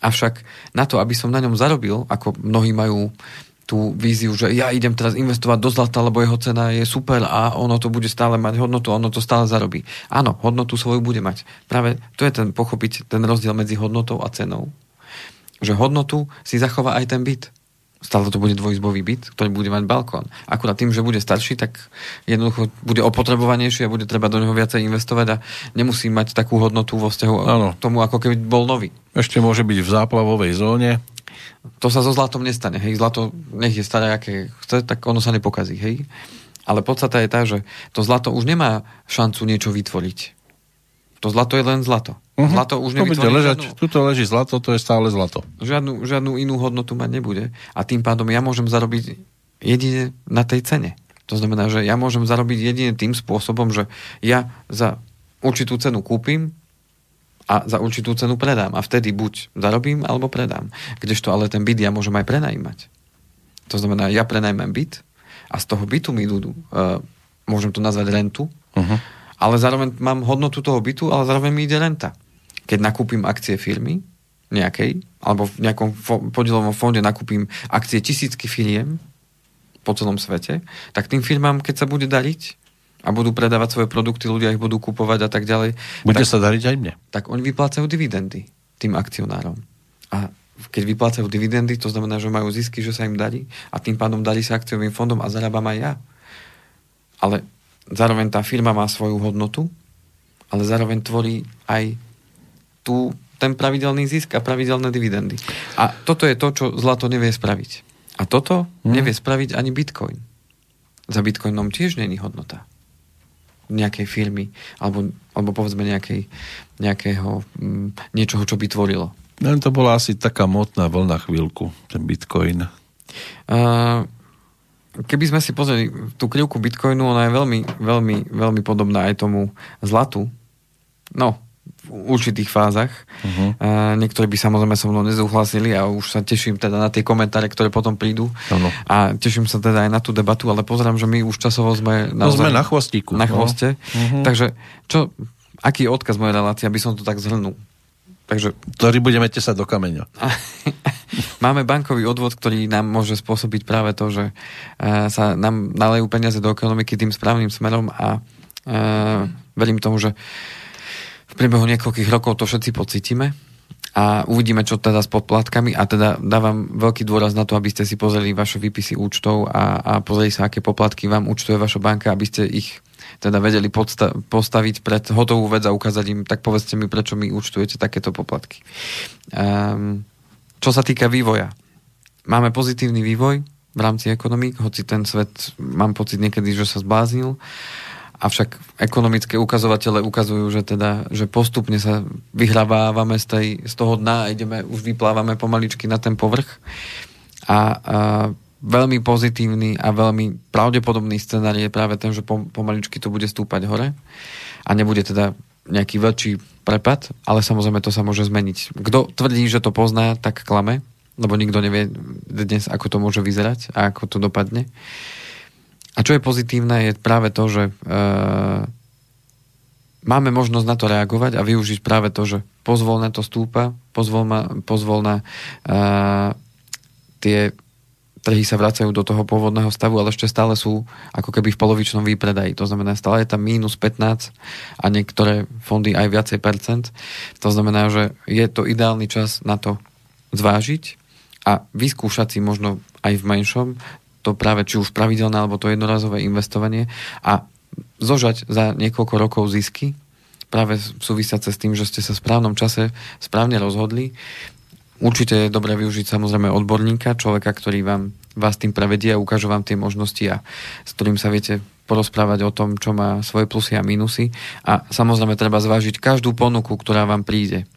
avšak na to, aby som na ňom zarobil, ako mnohí majú tú víziu, že ja idem teraz investovať do zlata, lebo jeho cena je super a ono to bude stále mať hodnotu, ono to stále zarobí. Áno, hodnotu svoju bude mať. Práve to je ten pochopiť ten rozdiel medzi hodnotou a cenou. Že hodnotu si zachová aj ten byt. Stále to bude dvojizbový byt, ktorý bude mať balkón. Akurát tým, že bude starší, tak jednoducho bude opotrebovanejší a bude treba do neho viacej investovať a nemusí mať takú hodnotu vo vzťahu Áno. k tomu, ako keby bol nový. Ešte môže byť v záplavovej zóne. To sa so zlatom nestane, hej. Zlato, nech je staré, aké chce, tak ono sa nepokazí, hej. Ale podstata je tá, že to zlato už nemá šancu niečo vytvoriť. To zlato je len zlato. Uh-huh. Zlato už nevytvorí ležať, žiadnu, tuto leží zlato, to je stále zlato. žiadnu, žiadnu inú hodnotu mať nebude. A tým pádom ja môžem zarobiť jedine na tej cene. To znamená, že ja môžem zarobiť jedine tým spôsobom, že ja za určitú cenu kúpim a za určitú cenu predám. A vtedy buď zarobím, alebo predám. Kdežto ale ten byt ja môžem aj prenajímať. To znamená, ja prenajmem byt a z toho bytu mi idú, uh, môžem to nazvať rentu, Uh-huh. ale zároveň mám hodnotu toho bytu, ale zároveň mi ide renta. Keď nakúpim akcie firmy nejakej, alebo v nejakom fo- podielovom fonde nakúpim akcie tisícky firiem po celom svete, tak tým firmám, keď sa bude dariť a budú predávať svoje produkty, ľudia ich budú kupovať a tak ďalej, Bude tak, sa dariť aj mne. tak oni vyplácajú dividendy tým akcionárom. A keď vyplácajú dividendy, to znamená, že majú zisky, že sa im darí a tým pádom darí sa akciovým fondom a zarábam aj ja. Ale zároveň tá firma má svoju hodnotu, ale zároveň tvorí aj tú, ten pravidelný zisk a pravidelné dividendy. A toto je to, čo zlato nevie spraviť. A toto Hmm. nevie spraviť ani bitcoin. Za bitcoinom tiež není hodnota nejakej firmy alebo, alebo povedzme nejakej, nejakého mm, niečoho, čo by tvorilo. Len to bola asi taká motná vlna chvíľku, ten bitcoin. Uh, keby sme si pozreli tú krivku Bitcoinu, ona je veľmi, veľmi, veľmi podobná aj tomu zlatu. No, určitých fázach. Uh-huh. Uh, niektorí by samozrejme so mnou nezúhlasili a už sa teším teda na tie komentáre, ktoré potom prídu. Uh-huh. A teším sa teda aj na tú debatu, ale pozerám, že my už časovo sme... No sme na chvostíku. Na no. chvoste. No. Uh-huh. Takže čo, aký je odkaz mojej relácie, aby som to tak zhrnul? Takže... Ktorý budeme tesať do kameňa. Máme bankový odvod, ktorý nám môže spôsobiť práve to, že uh, sa nám nalejú peniaze do ekonomiky tým správnym smerom a uh, verím tomu, že v priebehu niekoľkých rokov to všetci pocítime a uvidíme, čo teda s podplatkami a teda dávam veľký dôraz na to, aby ste si pozreli vaše výpisy účtov a, a pozreli sa, aké poplatky vám účtuje vaša banka, aby ste ich teda vedeli podsta- postaviť pred hotovú vec a ukázať im, tak povedzte mi, prečo mi účtujete takéto poplatky. Um, čo sa týka vývoja, máme pozitívny vývoj v rámci ekonomík, hoci ten svet, mám pocit niekedy, že sa zbláznil. Uh, Avšak ekonomické ukazovatele ukazujú, že, teda, že postupne sa vyhrávávame z, tej, z toho dna a ideme, už vyplávame pomaličky na ten povrch. A, a veľmi pozitívny a veľmi pravdepodobný scenár je práve ten, že pomaličky to bude stúpať hore a nebude teda nejaký väčší prepad, ale samozrejme to sa môže zmeniť. Kto tvrdí, že to pozná, tak klame, lebo nikto nevie dnes, ako to môže vyzerať a ako to dopadne. A čo je pozitívne, je práve to, že e, máme možnosť na to reagovať a využiť práve to, že pozvolné to stúpa, pozvolná, pozvolná e, tie trhy sa vracajú do toho pôvodného stavu, ale ešte stále sú ako keby v polovičnom výpredaji. To znamená, stále je tam mínus 15 a niektoré fondy aj viacej percent. To znamená, že je to ideálny čas na to zvážiť a vyskúšať si možno aj v menšom to práve či už pravidelné alebo to jednorazové investovanie a zožať za niekoľko rokov zisky, práve súvisiace s tým, že ste sa v správnom čase správne rozhodli. Určite je dobré využiť samozrejme odborníka, človeka, ktorý vám, vás tým prevedie a ukáže vám tie možnosti a s ktorým sa viete porozprávať o tom, čo má svoje plusy a mínusy. A samozrejme treba zvážiť každú ponuku, ktorá vám príde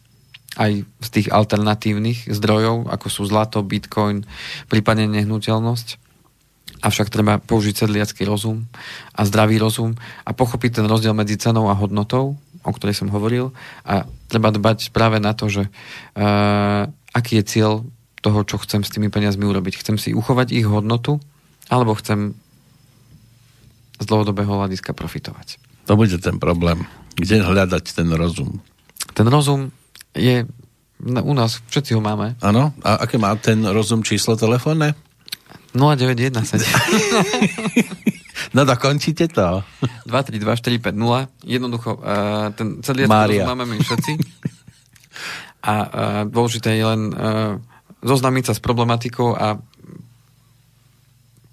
aj z tých alternatívnych zdrojov, ako sú zlato, bitcoin, prípadne nehnuteľnosť Avšak treba použiť sedliacký rozum a zdravý rozum a pochopiť ten rozdiel medzi cenou a hodnotou, o ktorej som hovoril. A treba dbať práve na to, že uh, aký je cieľ toho, čo chcem s tými peniazmi urobiť. Chcem si uchovať ich hodnotu, alebo chcem z dlhodobého hľadiska profitovať. To bude ten problém. Kde hľadať ten rozum? Ten rozum je u nás, všetci ho máme. Áno? A aké má ten rozum číslo telefónne? 0917. no dokončite to. 232450. Jednoducho, uh, ten celý máme my všetci. A uh, dôležité je len uh, zoznámiť sa s problematikou a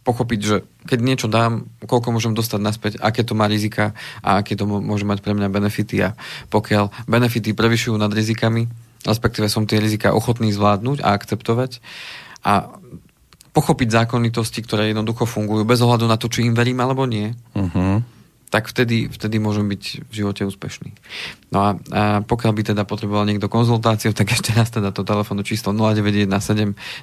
pochopiť, že keď niečo dám, koľko môžem dostať naspäť, aké to má rizika a aké to môže mať pre mňa benefity a pokiaľ benefity prevyšujú nad rizikami, respektíve som tie rizika ochotný zvládnuť a akceptovať a pochopiť zákonitosti, ktoré jednoducho fungujú, bez ohľadu na to, či im verím alebo nie, uh-huh. tak vtedy, vtedy môžem byť v živote úspešný. No a, a pokiaľ by teda potreboval niekto konzultáciu, tak ešte raz teda to telefónu číslo 0917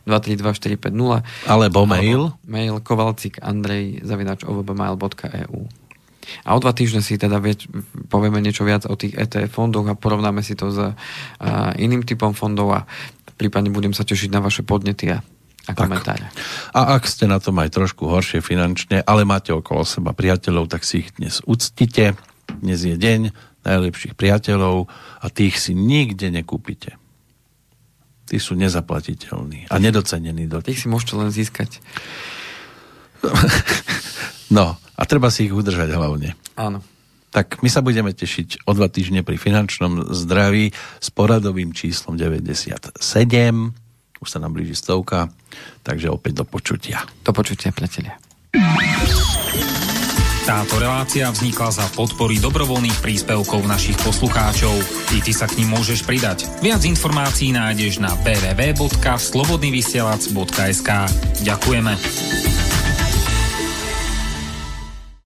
232 450 alebo mail mail kovalcik andrej zavinač ovbmail.eu a o dva týždne si teda vie, povieme niečo viac o tých ETF fondoch a porovnáme si to s uh, iným typom fondov a prípadne budem sa tešiť na vaše podnety a a komentáre. A ak ste na tom aj trošku horšie finančne, ale máte okolo seba priateľov, tak si ich dnes uctite. Dnes je deň najlepších priateľov a tých si nikde nekúpite. Tí sú nezaplatiteľní a nedocenení. Do tých si môžete len získať. no, a treba si ich udržať hlavne. Áno. Tak my sa budeme tešiť o dva týždne pri finančnom zdraví s poradovým číslom 97 už sa nám blíži stovka, takže opäť do počutia. Do počutia, priatelia. Táto relácia vznikla za podpory dobrovoľných príspevkov našich poslucháčov. I ty sa k ním môžeš pridať. Viac informácií nájdeš na www.slobodnyvysielac.sk Ďakujeme.